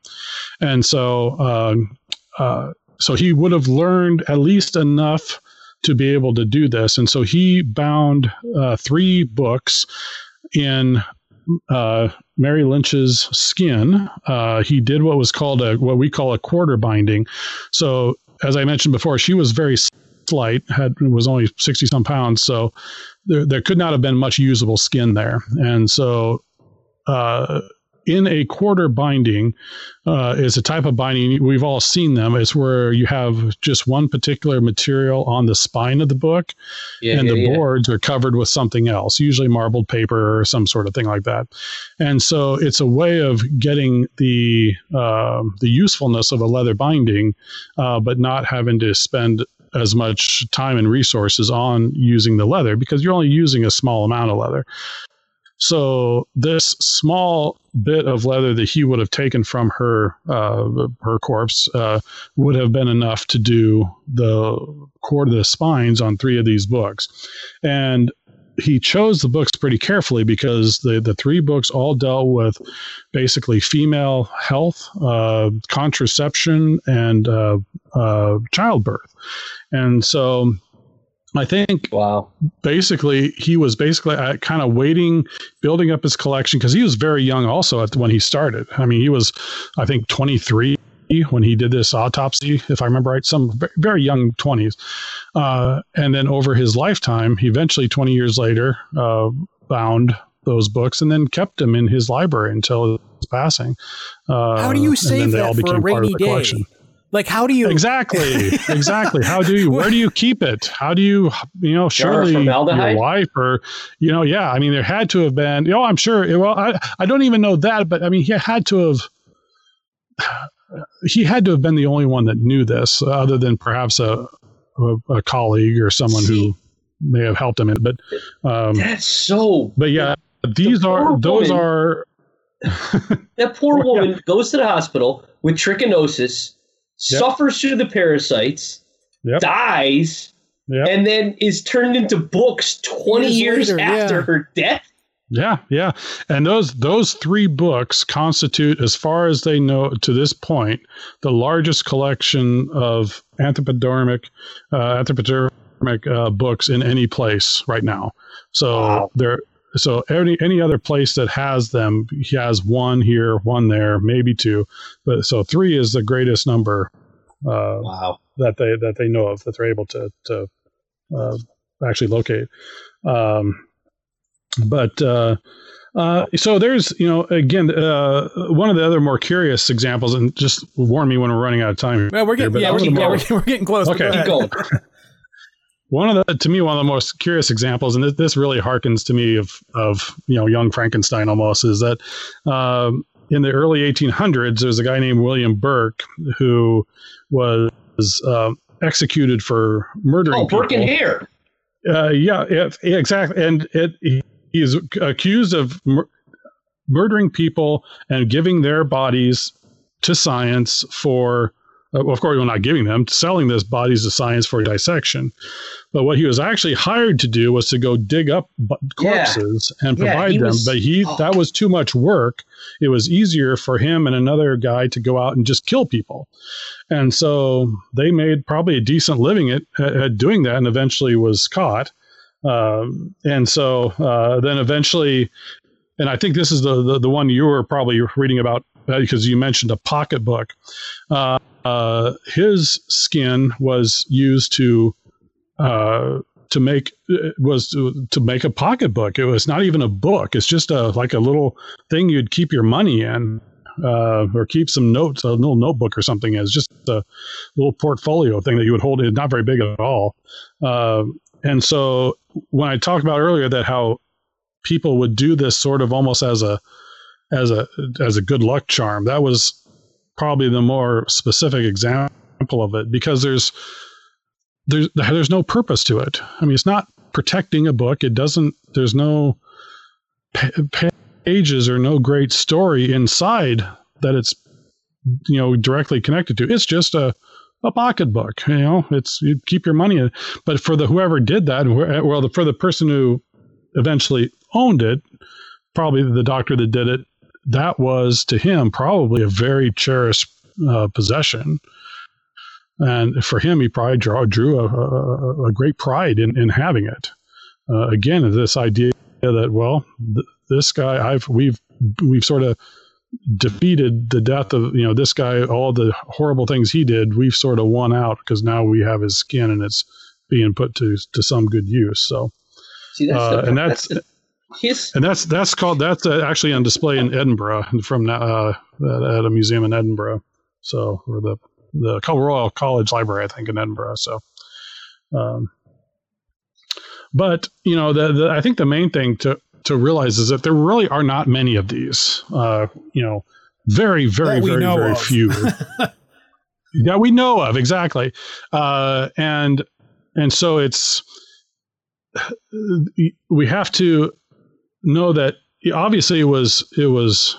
and so uh, uh, so he would have learned at least enough to be able to do this and so he bound uh, three books in uh, Mary Lynch's skin, uh, he did what was called a what we call a quarter binding. So, as I mentioned before, she was very slight, had was only sixty some pounds, so there there could not have been much usable skin there, and so. Uh, in a quarter binding uh, is a type of binding. We've all seen them. It's where you have just one particular material on the spine of the book yeah, and yeah, the yeah. boards are covered with something else usually marbled paper or some sort of thing like that. And so it's a way of getting the uh, the usefulness of a leather binding uh, but not having to spend as much time and resources on using the leather because you're only using a small amount of leather so this small bit of leather that he would have taken from her uh, her corpse uh, would have been enough to do the cord of the spines on three of these books, and he chose the books pretty carefully because the the three books all dealt with basically female health, uh, contraception, and uh, uh, childbirth, and so I think wow. basically he was basically uh, kind of waiting, building up his collection because he was very young also at, when he started. I mean, he was, I think, 23 when he did this autopsy, if I remember right, some very young 20s. Uh, and then over his lifetime, he eventually, 20 years later, uh, bound those books and then kept them in his library until his passing. Uh, How do you save that for a rainy day? Collection. Like, how do you exactly, exactly? How do you? Where do you keep it? How do you? You know, surely your wife or, you know, yeah. I mean, there had to have been. You know, I'm sure. Well, I I don't even know that, but I mean, he had to have. He had to have been the only one that knew this, other than perhaps a a, a colleague or someone See, who may have helped him. In, but um, that's so. But yeah, these are those woman, are. that poor woman yeah. goes to the hospital with trichinosis yep. suffers through the parasites, yep. dies, yep. and then is turned into books 20 years, years later, after yeah. her death. Yeah, yeah, and those those three books constitute, as far as they know to this point, the largest collection of anthropodermic uh, anthropodermic uh, books in any place right now. So wow. they're so any any other place that has them, he has one here, one there, maybe two, but so three is the greatest number. Uh, wow. That they that they know of that they're able to to uh, actually locate. Um, but uh, uh, so there's you know again uh, one of the other more curious examples, and just warn me when we're running out of time. Well, we're getting here, yeah, we're, yeah we're, we're, getting close. Okay, keep going. one of the to me one of the most curious examples and this really harkens to me of of you know young frankenstein almost is that um, in the early 1800s there's a guy named william burke who was uh, executed for murdering oh burke and hare. Uh, yeah, yeah, exactly and it he is accused of mur- murdering people and giving their bodies to science for uh, well, of course, we're not giving them, selling those bodies to science for dissection. But what he was actually hired to do was to go dig up corpses yeah. and provide yeah, them. Was, but he oh. that was too much work. It was easier for him and another guy to go out and just kill people. And so they made probably a decent living at, at doing that, and eventually was caught. Um, and so uh, then eventually, and I think this is the, the, the one you were probably reading about uh, because you mentioned a pocketbook. Uh, uh, his skin was used to uh, to make was to, to, make a pocketbook. It was not even a book. It's just a like a little thing you'd keep your money in. Uh, or keep some notes, a little notebook or something as just a little portfolio thing that you would hold. It's not very big at all. Uh, and so when I talked about earlier that how people would do this sort of almost as a as a as a good luck charm, that was probably the more specific example of it because there's there's there's no purpose to it. I mean, it's not protecting a book. It doesn't. There's no pages or no great story inside that it's you know directly connected to. It's just a a pocketbook. You know, it's you keep your money in. But for the whoever did that, well, the, for the person who eventually owned it, probably the doctor that did it, that was to him probably a very cherished uh, possession. And for him, he probably draw, drew a, a, a great pride in, in having it. Uh, again, this idea that well, th- this guy, I've we've we've sort of defeated the death of you know this guy all the horrible things he did we've sort of won out because now we have his skin and it's being put to to some good use so See, that's uh, and that's, that's his and that's that's called that's uh, actually on display in Edinburgh from uh, at a museum in Edinburgh so or the the Royal College Library I think in Edinburgh so um, but you know the, the I think the main thing to to realize is that there really are not many of these. Uh, you know, very, very, very, very of. few that we know of exactly, uh, and and so it's we have to know that obviously it was it was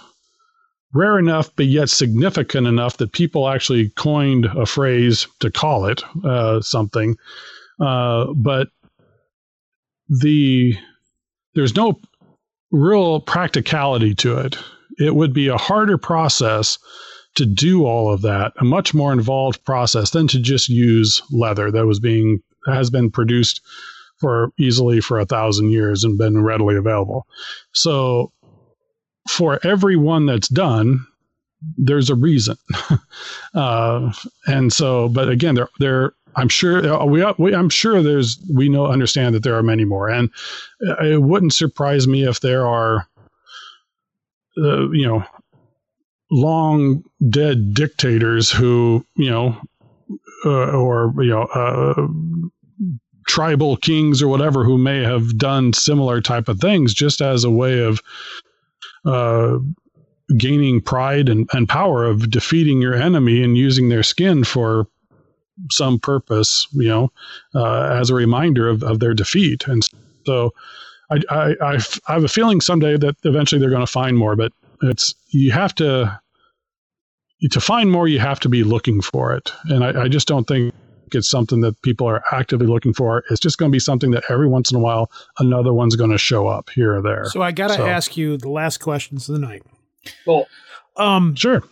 rare enough but yet significant enough that people actually coined a phrase to call it uh, something uh, but the there's no real practicality to it. It would be a harder process to do all of that, a much more involved process than to just use leather that was being has been produced for easily for a thousand years and been readily available. So for every one that's done, there's a reason. uh, and so, but again, there, there, I'm sure uh, we, we, I'm sure there's, we know, understand that there are many more. And it wouldn't surprise me if there are, uh, you know, long dead dictators who, you know, uh, or, you know, uh, tribal kings or whatever who may have done similar type of things just as a way of uh, gaining pride and, and power of defeating your enemy and using their skin for some purpose, you know, uh, as a reminder of, of their defeat. And so I, I, I, have a feeling someday that eventually they're going to find more, but it's, you have to, to find more, you have to be looking for it. And I, I just don't think it's something that people are actively looking for. It's just going to be something that every once in a while, another one's going to show up here or there. So I got to so. ask you the last questions of the night. Well, um, sure.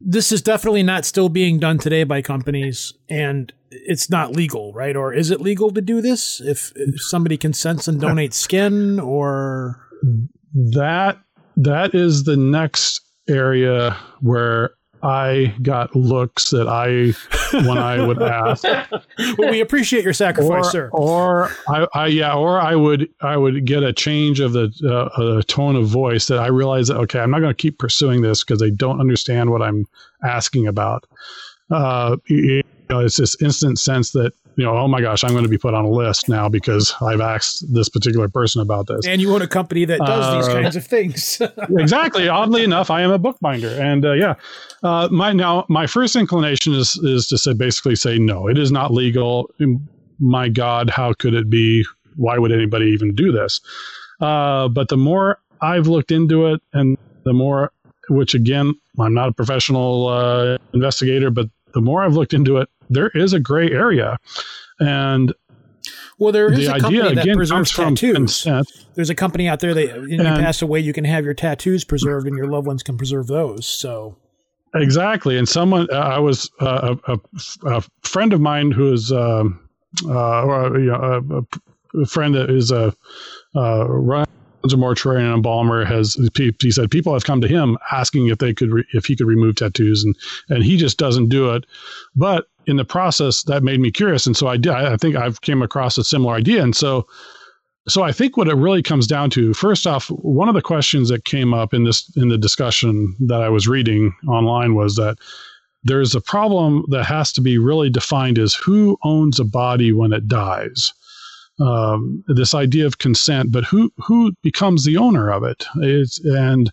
This is definitely not still being done today by companies, and it's not legal, right? Or is it legal to do this if, if somebody consents and donates skin, or that that is the next area where I got looks that I when I would ask. well, we appreciate your sacrifice, or, sir. Or I, I, yeah, or I would I would get a change of the uh, tone of voice that I realize that okay, I'm not going to keep pursuing this because they don't understand what I'm asking about. Uh, you know, it's this instant sense that you know, oh my gosh, I'm going to be put on a list now because I've asked this particular person about this. And you own a company that does uh, these kinds of things. exactly. Oddly enough, I am a bookbinder, and uh, yeah, uh, my now my first inclination is is to say basically say no, it is not legal. My God, how could it be? Why would anybody even do this? Uh, but the more I've looked into it, and the more, which again, I'm not a professional uh, investigator, but the more I've looked into it, there is a gray area, and well, there is the a company that again preserves tattoos. There's a company out there that when you pass away, you can have your tattoos preserved, and your loved ones can preserve those. So exactly, and someone uh, I was uh, a, a, friend of mine who is um, uh, or, you know, a, a, friend that is a uh, runs a mortuary and embalmer has he said people have come to him asking if they could re, if he could remove tattoos and and he just doesn't do it but in the process that made me curious. And so i did i think i've came across a similar idea. And so so i think what it really comes down to first off one of the questions that came up in this in the discussion that i was reading online was that there's a problem that has to be really defined as who owns a body when it dies. Um, this idea of consent but who who becomes the owner of it? It's, and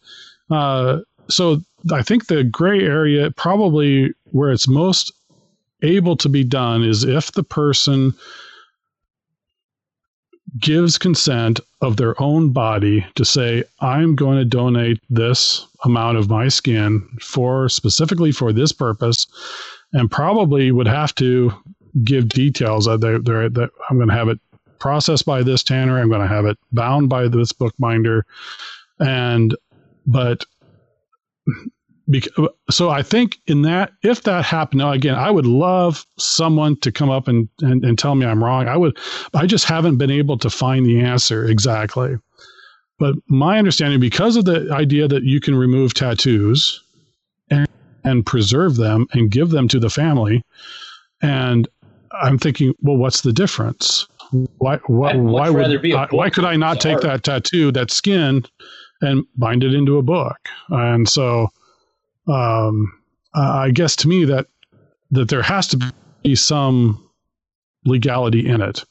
uh, so I think the gray area probably where it's most able to be done is if the person gives consent of their own body to say, I'm going to donate this amount of my skin for specifically for this purpose, and probably would have to give details that, they, that I'm going to have it processed by this tanner, I'm going to have it bound by this bookbinder, and but so I think in that, if that happened, now again, I would love someone to come up and, and, and tell me I'm wrong. I would, I just haven't been able to find the answer exactly. But my understanding, because of the idea that you can remove tattoos and, and preserve them and give them to the family, and I'm thinking, well, what's the difference? Why, why, why would, I, why could I not take art. that tattoo, that skin, and bind it into a book? And so, um, I guess to me that that there has to be some legality in it,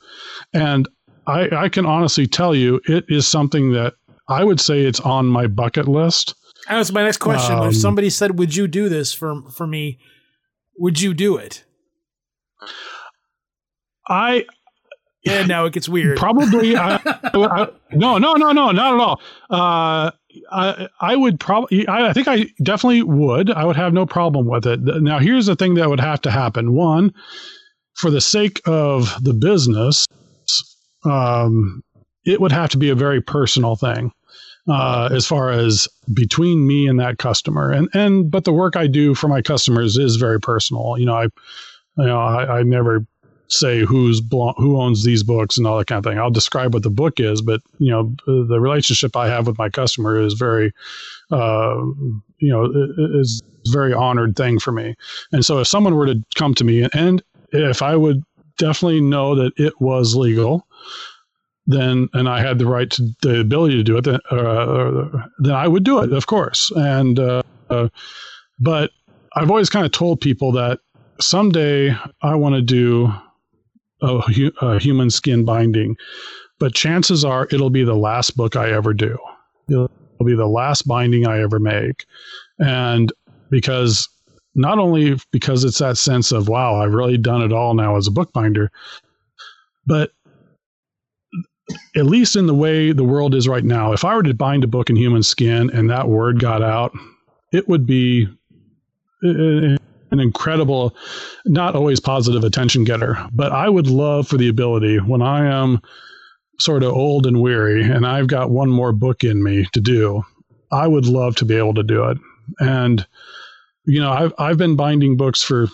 and I, I can honestly tell you it is something that I would say it's on my bucket list. That was my next question. Um, if somebody said, "Would you do this for for me?" Would you do it? I yeah, now it gets weird. Probably. I, I, no, no, no, no, not at all. Uh, I, I would probably, I, think I definitely would. I would have no problem with it. Now, here's the thing that would have to happen. One, for the sake of the business, um, it would have to be a very personal thing. Uh, as far as between me and that customer, and and but the work I do for my customers is very personal. You know, I, you know, I, I never say who's who owns these books and all that kind of thing. I'll describe what the book is, but you know the relationship I have with my customer is very, uh, you know, is very honored thing for me. And so if someone were to come to me and if I would definitely know that it was legal, then and I had the right to the ability to do it, then, uh, then I would do it, of course. And uh, but I've always kind of told people that someday I want to do a, a uh, human skin binding, but chances are it'll be the last book I ever do. It'll be the last binding I ever make. And because not only because it's that sense of, wow, I've really done it all now as a bookbinder, but at least in the way the world is right now, if I were to bind a book in human skin and that word got out, it would be an incredible, not always positive attention getter. But I would love for the ability when I am sort of old and weary and I've got one more book in me to do, I would love to be able to do it. And, you know, I've, I've been binding books for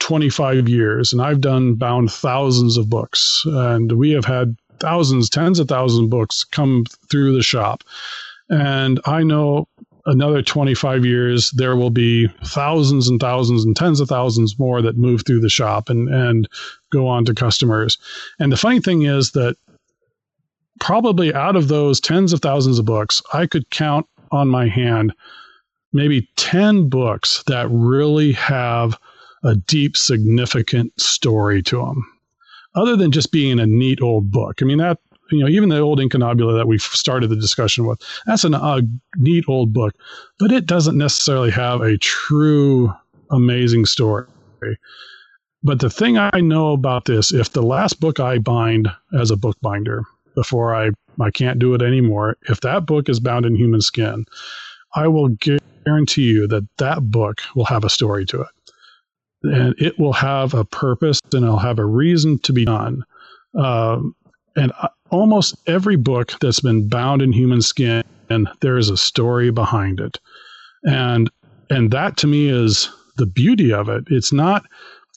25 years and I've done bound thousands of books and we have had thousands, tens of thousands of books come through the shop. And I know another 25 years, there will be thousands and thousands and tens of thousands more that move through the shop and, and go on to customers. And the funny thing is that probably out of those tens of thousands of books, I could count on my hand maybe 10 books that really have a deep, significant story to them other than just being a neat old book. I mean, that you know, even the old Incunabula that we started the discussion with, that's a neat old book, but it doesn't necessarily have a true amazing story. But the thing I know about this, if the last book I bind as a bookbinder before I, I can't do it anymore, if that book is bound in human skin, I will guarantee you that that book will have a story to it. And it will have a purpose and it'll have a reason to be done. Um, and almost every book that's been bound in human skin, there is a story behind it. And and that to me is the beauty of it. It's not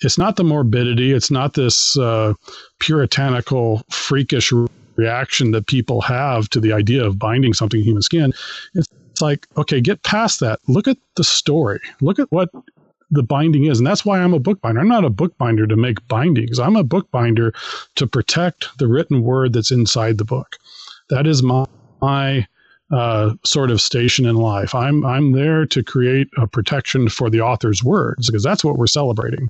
it's not the morbidity. It's not this uh, puritanical, freakish reaction that people have to the idea of binding something in human skin. It's, it's like, okay, get past that. Look at the story. Look at what the binding is. And that's why I'm a bookbinder. I'm not a bookbinder to make bindings. I'm a bookbinder to protect the written word that's inside the book. That is my, my uh, sort of station in life. I'm I'm there to create a protection for the author's words because that's what we're celebrating,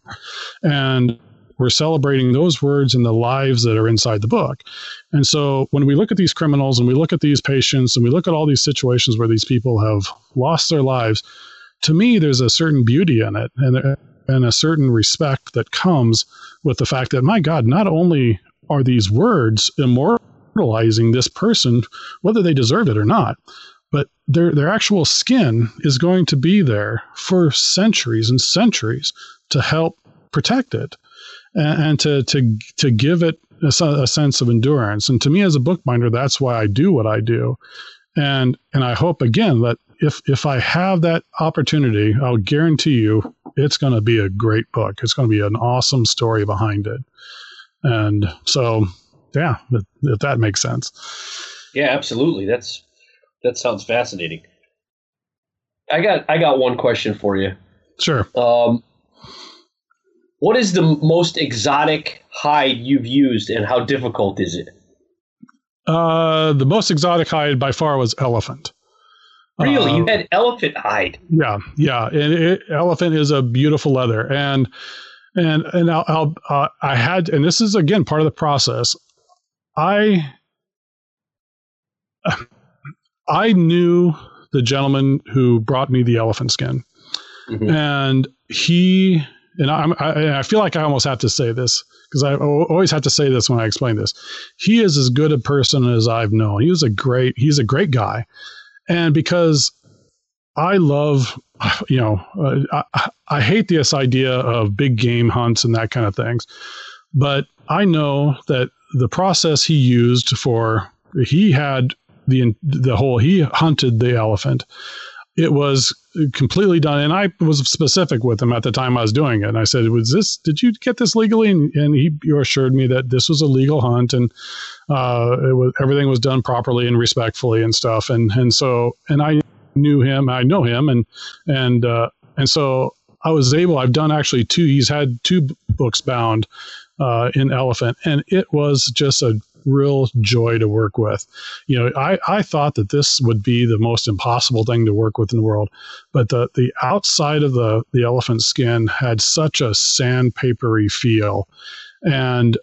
and we're celebrating those words and the lives that are inside the book. And so when we look at these criminals and we look at these patients and we look at all these situations where these people have lost their lives, to me, there's a certain beauty in it and, and a certain respect that comes with the fact that, my God, not only are these words immortalizing this person, whether they deserve it or not, but their, their actual skin is going to be there for centuries and centuries to help protect it and, and to, to, to give it a, a sense of endurance. And to me, as a bookbinder, that's why I do what I do. And, and I hope again that if if I have that opportunity, I'll guarantee you it's going to be a great book. It's going to be an awesome story behind it. And so, yeah, if, if that makes sense. Yeah, absolutely. That's that sounds fascinating. I got I got one question for you. Sure. Um, what is the most exotic hide you've used, and how difficult is it? Uh, the most exotic hide by far was elephant. Really, uh, you had elephant hide. Yeah, yeah. And it, elephant is a beautiful leather, and and and I'll, I'll uh, I had, and this is again part of the process. I I knew the gentleman who brought me the elephant skin, mm-hmm. and he and I, I, I feel like I almost have to say this because I always have to say this when I explain this. He is as good a person as I've known. He was a great. He's a great guy and because I love, you know, uh, I, I hate this idea of big game hunts and that kind of things, but I know that the process he used for he had the the whole he hunted the elephant. It was completely done, and I was specific with him at the time I was doing it. And I said, "Was this? Did you get this legally?" And, and he assured me that this was a legal hunt, and uh, it was everything was done properly and respectfully and stuff. And and so and I knew him, I know him, and and uh, and so I was able. I've done actually two. He's had two books bound uh, in Elephant, and it was just a real joy to work with. You know, I, I thought that this would be the most impossible thing to work with in the world, but the the outside of the the elephant skin had such a sandpapery feel, and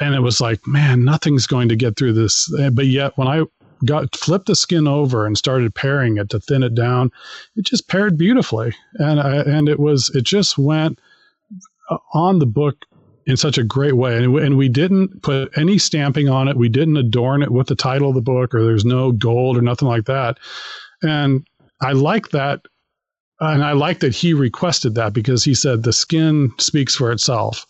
and it was like, man, nothing's going to get through this. But yet, when I got flipped the skin over and started paring it to thin it down, it just pared beautifully, and I, and it was it just went uh, on the book in such a great way. And, and we didn't put any stamping on it. We didn't adorn it with the title of the book, or there's no gold or nothing like that. And I like that. And I like that he requested that because he said the skin speaks for itself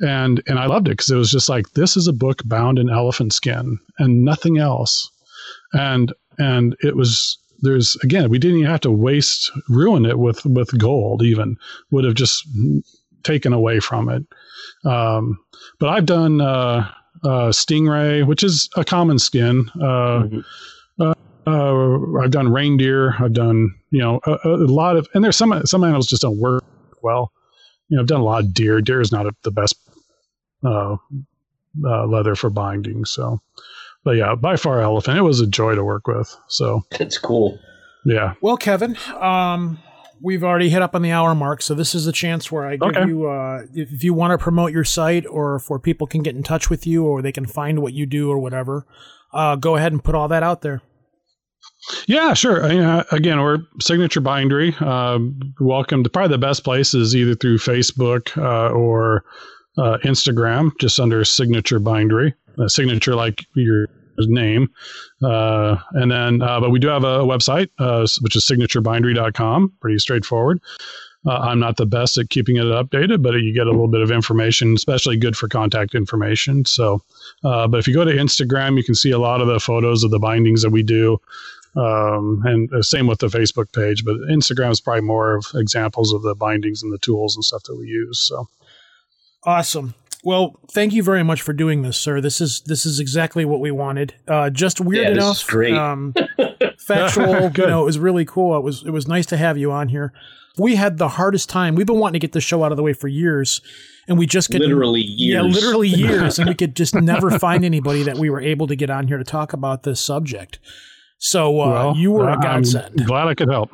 and and I loved it because it was just like this is a book bound in elephant skin and nothing else, and and it was there's again we didn't even have to waste ruin it with with gold even would have just taken away from it, um, but I've done uh, uh, stingray which is a common skin. Uh, mm-hmm. Uh, uh, I've done reindeer. I've done you know a, a lot of and there's some some animals just don't work well you know, I've done a lot of deer. Deer is not a, the best uh, uh, leather for binding. So, but yeah, by far elephant. It was a joy to work with. So it's cool. Yeah. Well, Kevin, um, we've already hit up on the hour mark, so this is a chance where I give okay. you, uh, if you want to promote your site or for people can get in touch with you or they can find what you do or whatever, uh, go ahead and put all that out there. Yeah, sure. Uh, again, we're Signature Bindery. Uh, welcome to probably the best place is either through Facebook uh, or uh, Instagram, just under Signature Bindery. Uh, signature like your name. Uh, and then, uh, but we do have a, website, uh, which is signaturebindery.com. Pretty straightforward. Uh, I'm not the best at keeping it updated, but you get a little bit of information, especially good for contact information. So, uh, but if you go to Instagram, you can see a lot of the photos of the bindings that we do. Um, and same with the Facebook page, but Instagram is probably more of examples of the bindings and the tools and stuff that we use. So, Awesome. Well, thank you very much for doing this, sir. This is this is exactly what we wanted. Uh, just weird yeah, enough, great. Um, factual. you know, it was really cool. It was it was nice to have you on here. We had the hardest time. We've been wanting to get this show out of the way for years, and we just get literally years. Yeah, literally years, and we could just never find anybody that we were able to get on here to talk about this subject. So uh, well, you were a godsend. I'm glad I could help.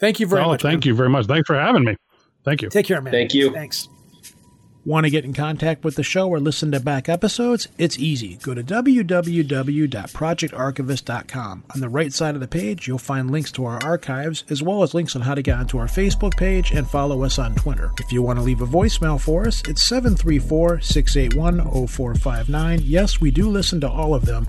Thank you very well, much. Thank man. you very much. Thanks for having me. Thank you. Take care, man. Thank you. Thanks. Want to get in contact with the show or listen to back episodes? It's easy. Go to www.projectarchivist.com. On the right side of the page, you'll find links to our archives, as well as links on how to get onto our Facebook page and follow us on Twitter. If you want to leave a voicemail for us, it's 734 681 0459. Yes, we do listen to all of them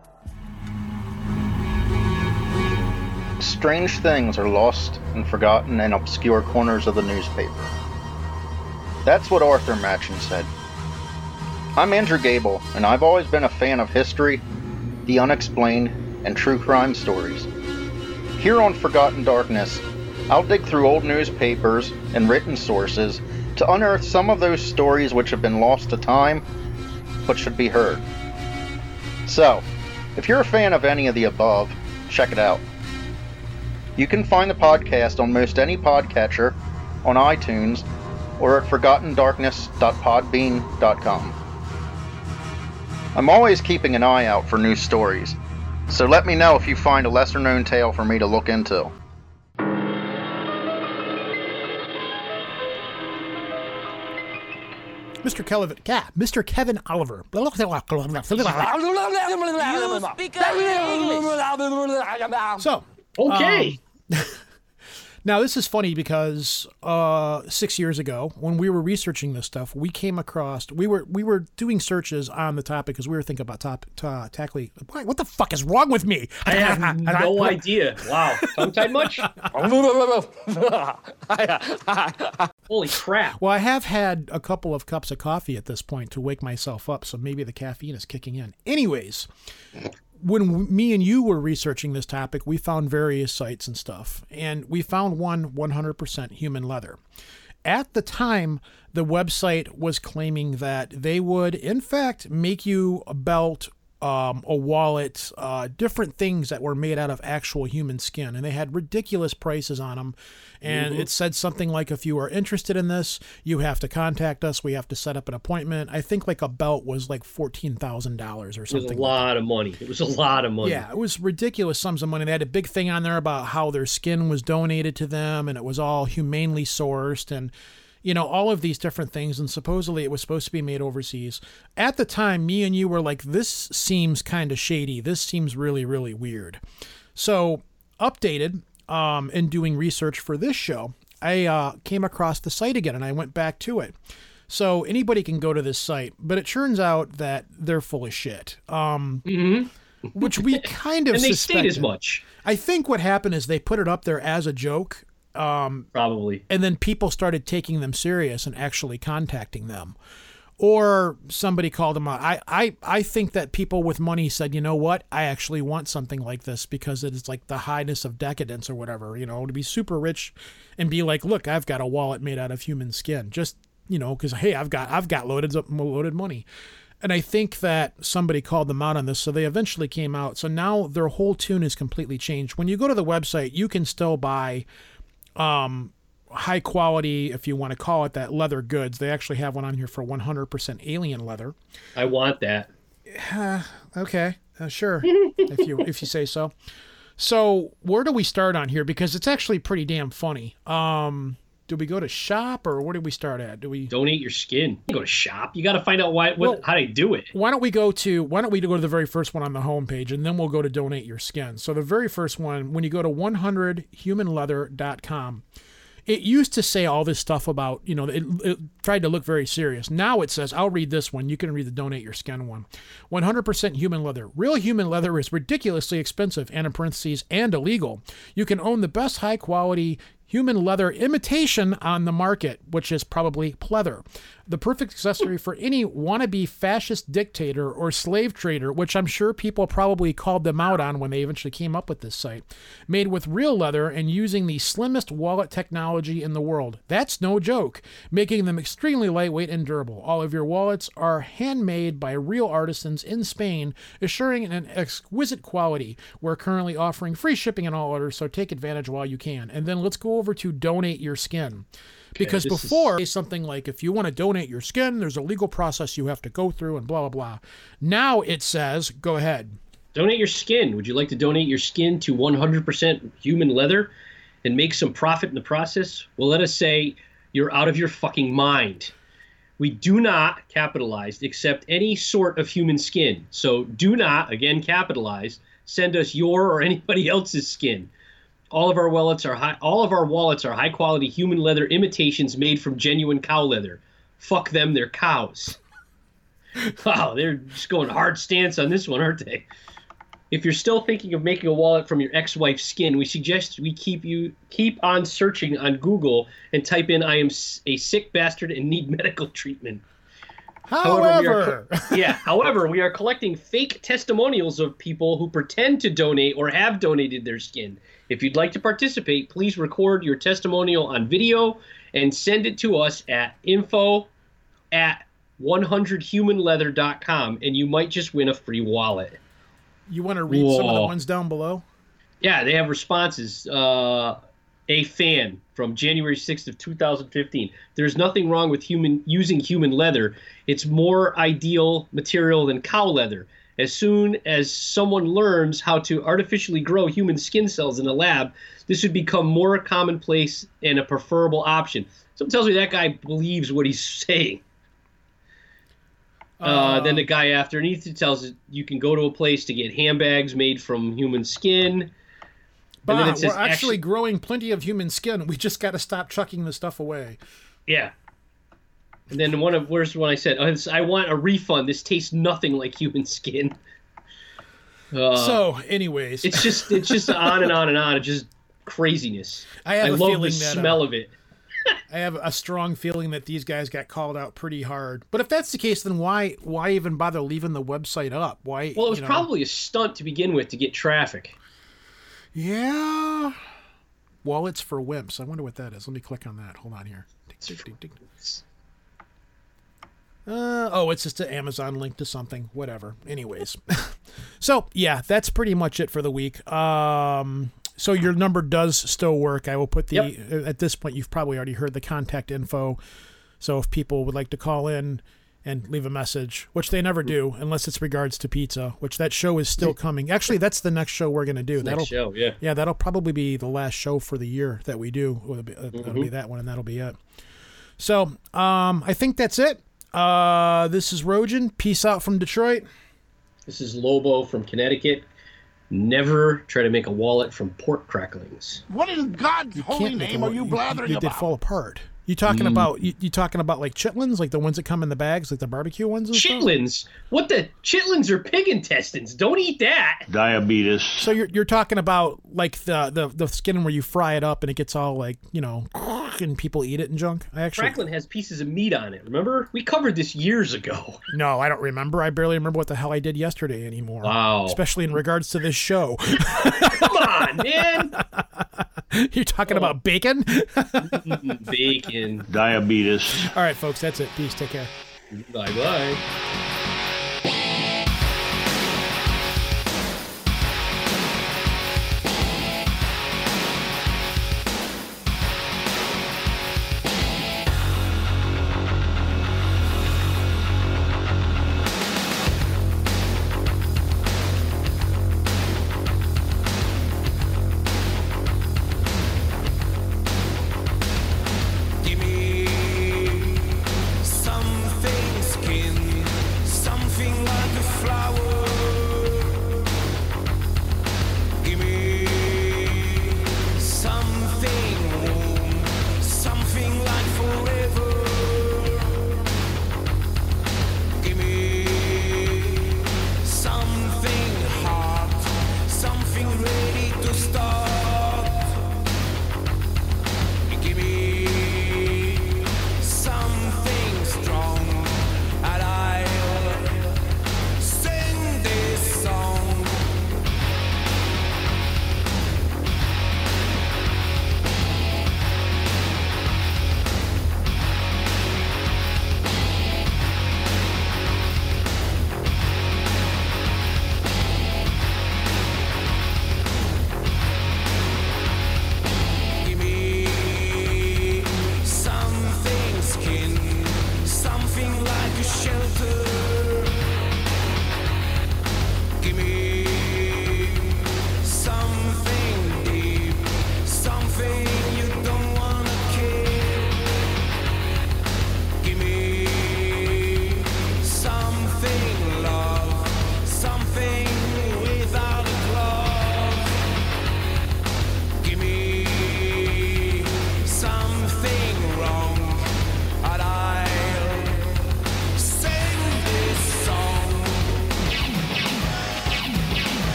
Strange things are lost and forgotten in obscure corners of the newspaper. That's what Arthur Machen said. I'm Andrew Gable, and I've always been a fan of history, the unexplained, and true crime stories. Here on Forgotten Darkness, I'll dig through old newspapers and written sources to unearth some of those stories which have been lost to time but should be heard. So, if you're a fan of any of the above, check it out. You can find the podcast on most any podcatcher, on iTunes, or at forgottendarkness.podbean.com. I'm always keeping an eye out for new stories, so let me know if you find a lesser known tale for me to look into. Mr. Kevin, yeah, Mr. Kevin Oliver. So, okay. Um, now this is funny because uh, six years ago, when we were researching this stuff, we came across we were we were doing searches on the topic because we were thinking about top ta- tackling. What the fuck is wrong with me? I have no idea. Wow, tongue tied much? Holy crap! Well, I have had a couple of cups of coffee at this point to wake myself up, so maybe the caffeine is kicking in. Anyways when me and you were researching this topic, we found various sites and stuff, and we found one 100% human leather. At the time, the website was claiming that they would, in fact, make you a belt um, a wallet, uh, different things that were made out of actual human skin. And they had ridiculous prices on them. And mm-hmm. it said something like, if you are interested in this, you have to contact us. We have to set up an appointment. I think like a belt was like $14,000 or something. It was a lot like of money. It was a lot of money. Yeah, it was ridiculous sums of money. They had a big thing on there about how their skin was donated to them and it was all humanely sourced. And you know, all of these different things. And supposedly it was supposed to be made overseas. At the time, me and you were like, this seems kind of shady. This seems really, really weird. So, updated um, in doing research for this show, I uh, came across the site again and I went back to it. So, anybody can go to this site, but it turns out that they're full of shit. Um, mm-hmm. which we kind of and they suspected. state as much. I think what happened is they put it up there as a joke um, Probably. And then people started taking them serious and actually contacting them. Or somebody called them out. I, I, I think that people with money said, you know what? I actually want something like this because it is like the highness of decadence or whatever, you know, to be super rich and be like, look, I've got a wallet made out of human skin. Just, you know, because hey, I've got I've got loaded loaded money. And I think that somebody called them out on this, so they eventually came out. So now their whole tune is completely changed. When you go to the website, you can still buy um, high quality, if you want to call it that, leather goods. They actually have one on here for 100% alien leather. I want that. Uh, okay, uh, sure, if you if you say so. So where do we start on here? Because it's actually pretty damn funny. Um, do we go to shop or where do we start at? Do we donate your skin? You go to shop. You got to find out why what, well, how they do it. Why don't we go to why don't we go to the very first one on the homepage and then we'll go to donate your skin. So the very first one, when you go to 100humanleather.com, it used to say all this stuff about, you know, it, it, tried to look very serious. Now it says, I'll read this one. You can read the donate your skin one. 100% human leather. Real human leather is ridiculously expensive and in parentheses and illegal. You can own the best high quality human leather imitation on the market, which is probably pleather. The perfect accessory for any wannabe fascist dictator or slave trader, which I'm sure people probably called them out on when they eventually came up with this site. Made with real leather and using the slimmest wallet technology in the world. That's no joke, making them extremely lightweight and durable. All of your wallets are handmade by real artisans in Spain, assuring an exquisite quality. We're currently offering free shipping on all orders, so take advantage while you can. And then let's go over to donate your skin. Because this before, is... something like if you want to donate your skin, there's a legal process you have to go through and blah, blah, blah. Now it says, go ahead. Donate your skin. Would you like to donate your skin to 100% human leather and make some profit in the process? Well, let us say you're out of your fucking mind. We do not capitalize accept any sort of human skin. So do not, again, capitalize, send us your or anybody else's skin. All of our wallets are high, all of our wallets are high quality human leather imitations made from genuine cow leather. Fuck them, they're cows. wow, they're just going hard stance on this one, aren't they? If you're still thinking of making a wallet from your ex-wife's skin, we suggest we keep you keep on searching on Google and type in "I am a sick bastard and need medical treatment." However, however yeah, however, we are collecting fake testimonials of people who pretend to donate or have donated their skin. If you'd like to participate, please record your testimonial on video and send it to us at info at 100humanleather.com and you might just win a free wallet. You want to read Whoa. some of the ones down below? Yeah, they have responses. Uh, a fan from January 6th of 2015. There's nothing wrong with human using human leather. It's more ideal material than cow leather. As soon as someone learns how to artificially grow human skin cells in a lab, this would become more commonplace and a preferable option. Someone tells me that guy believes what he's saying. Uh, uh, then the guy after underneath tells us you can go to a place to get handbags made from human skin. But we're actually, actually growing plenty of human skin. We just got to stop chucking the stuff away. Yeah. And then one of where's when I said I want a refund. This tastes nothing like human skin. Uh, so, anyways, it's just it's just on and on and on. It's just craziness. I, have I love the that, smell uh, of it. I have a strong feeling that these guys got called out pretty hard. But if that's the case, then why why even bother leaving the website up? Why? Well, it was you know, probably a stunt to begin with to get traffic. Yeah. Wallets for wimps. I wonder what that is. Let me click on that. Hold on here. Uh, oh, it's just an Amazon link to something. Whatever. Anyways. so, yeah, that's pretty much it for the week. Um, so your number does still work. I will put the, yep. Uh, at this point, you've probably already heard the contact info. So if people would like to call in, and leave a message, which they never do unless it's regards to pizza, which that show is still coming. Actually, that's the next show we're going to do. That'll, next show, yeah. Yeah, that'll probably be the last show for the year that we do. It'll be, mm-hmm. it'll be that one, and that'll be it. So um, I think that's it. Uh, this is Rojan. Peace out from Detroit. This is Lobo from Connecticut. Never try to make a wallet from pork cracklings. What in God's you holy name are you blathering you, you, about? They fall apart. You talking mm. about you, you, talking about like chitlins, like the ones that come in the bags, like the barbecue ones? chitlins? Stuff? What the chitlins are pig intestines? Don't eat that. Diabetes. So you're you're talking about like the the the skin where you fry it up and it gets all like you know, and people eat it and junk. I actually Franklin has pieces of meat on it. Remember we covered this years ago. No, I don't remember. I barely remember what the hell I did yesterday anymore. Wow. Especially in regards to this show. Come on, man. You're talking oh. about bacon? bacon. Diabetes. All right, folks, that's it. Peace. Take care. Bye bye.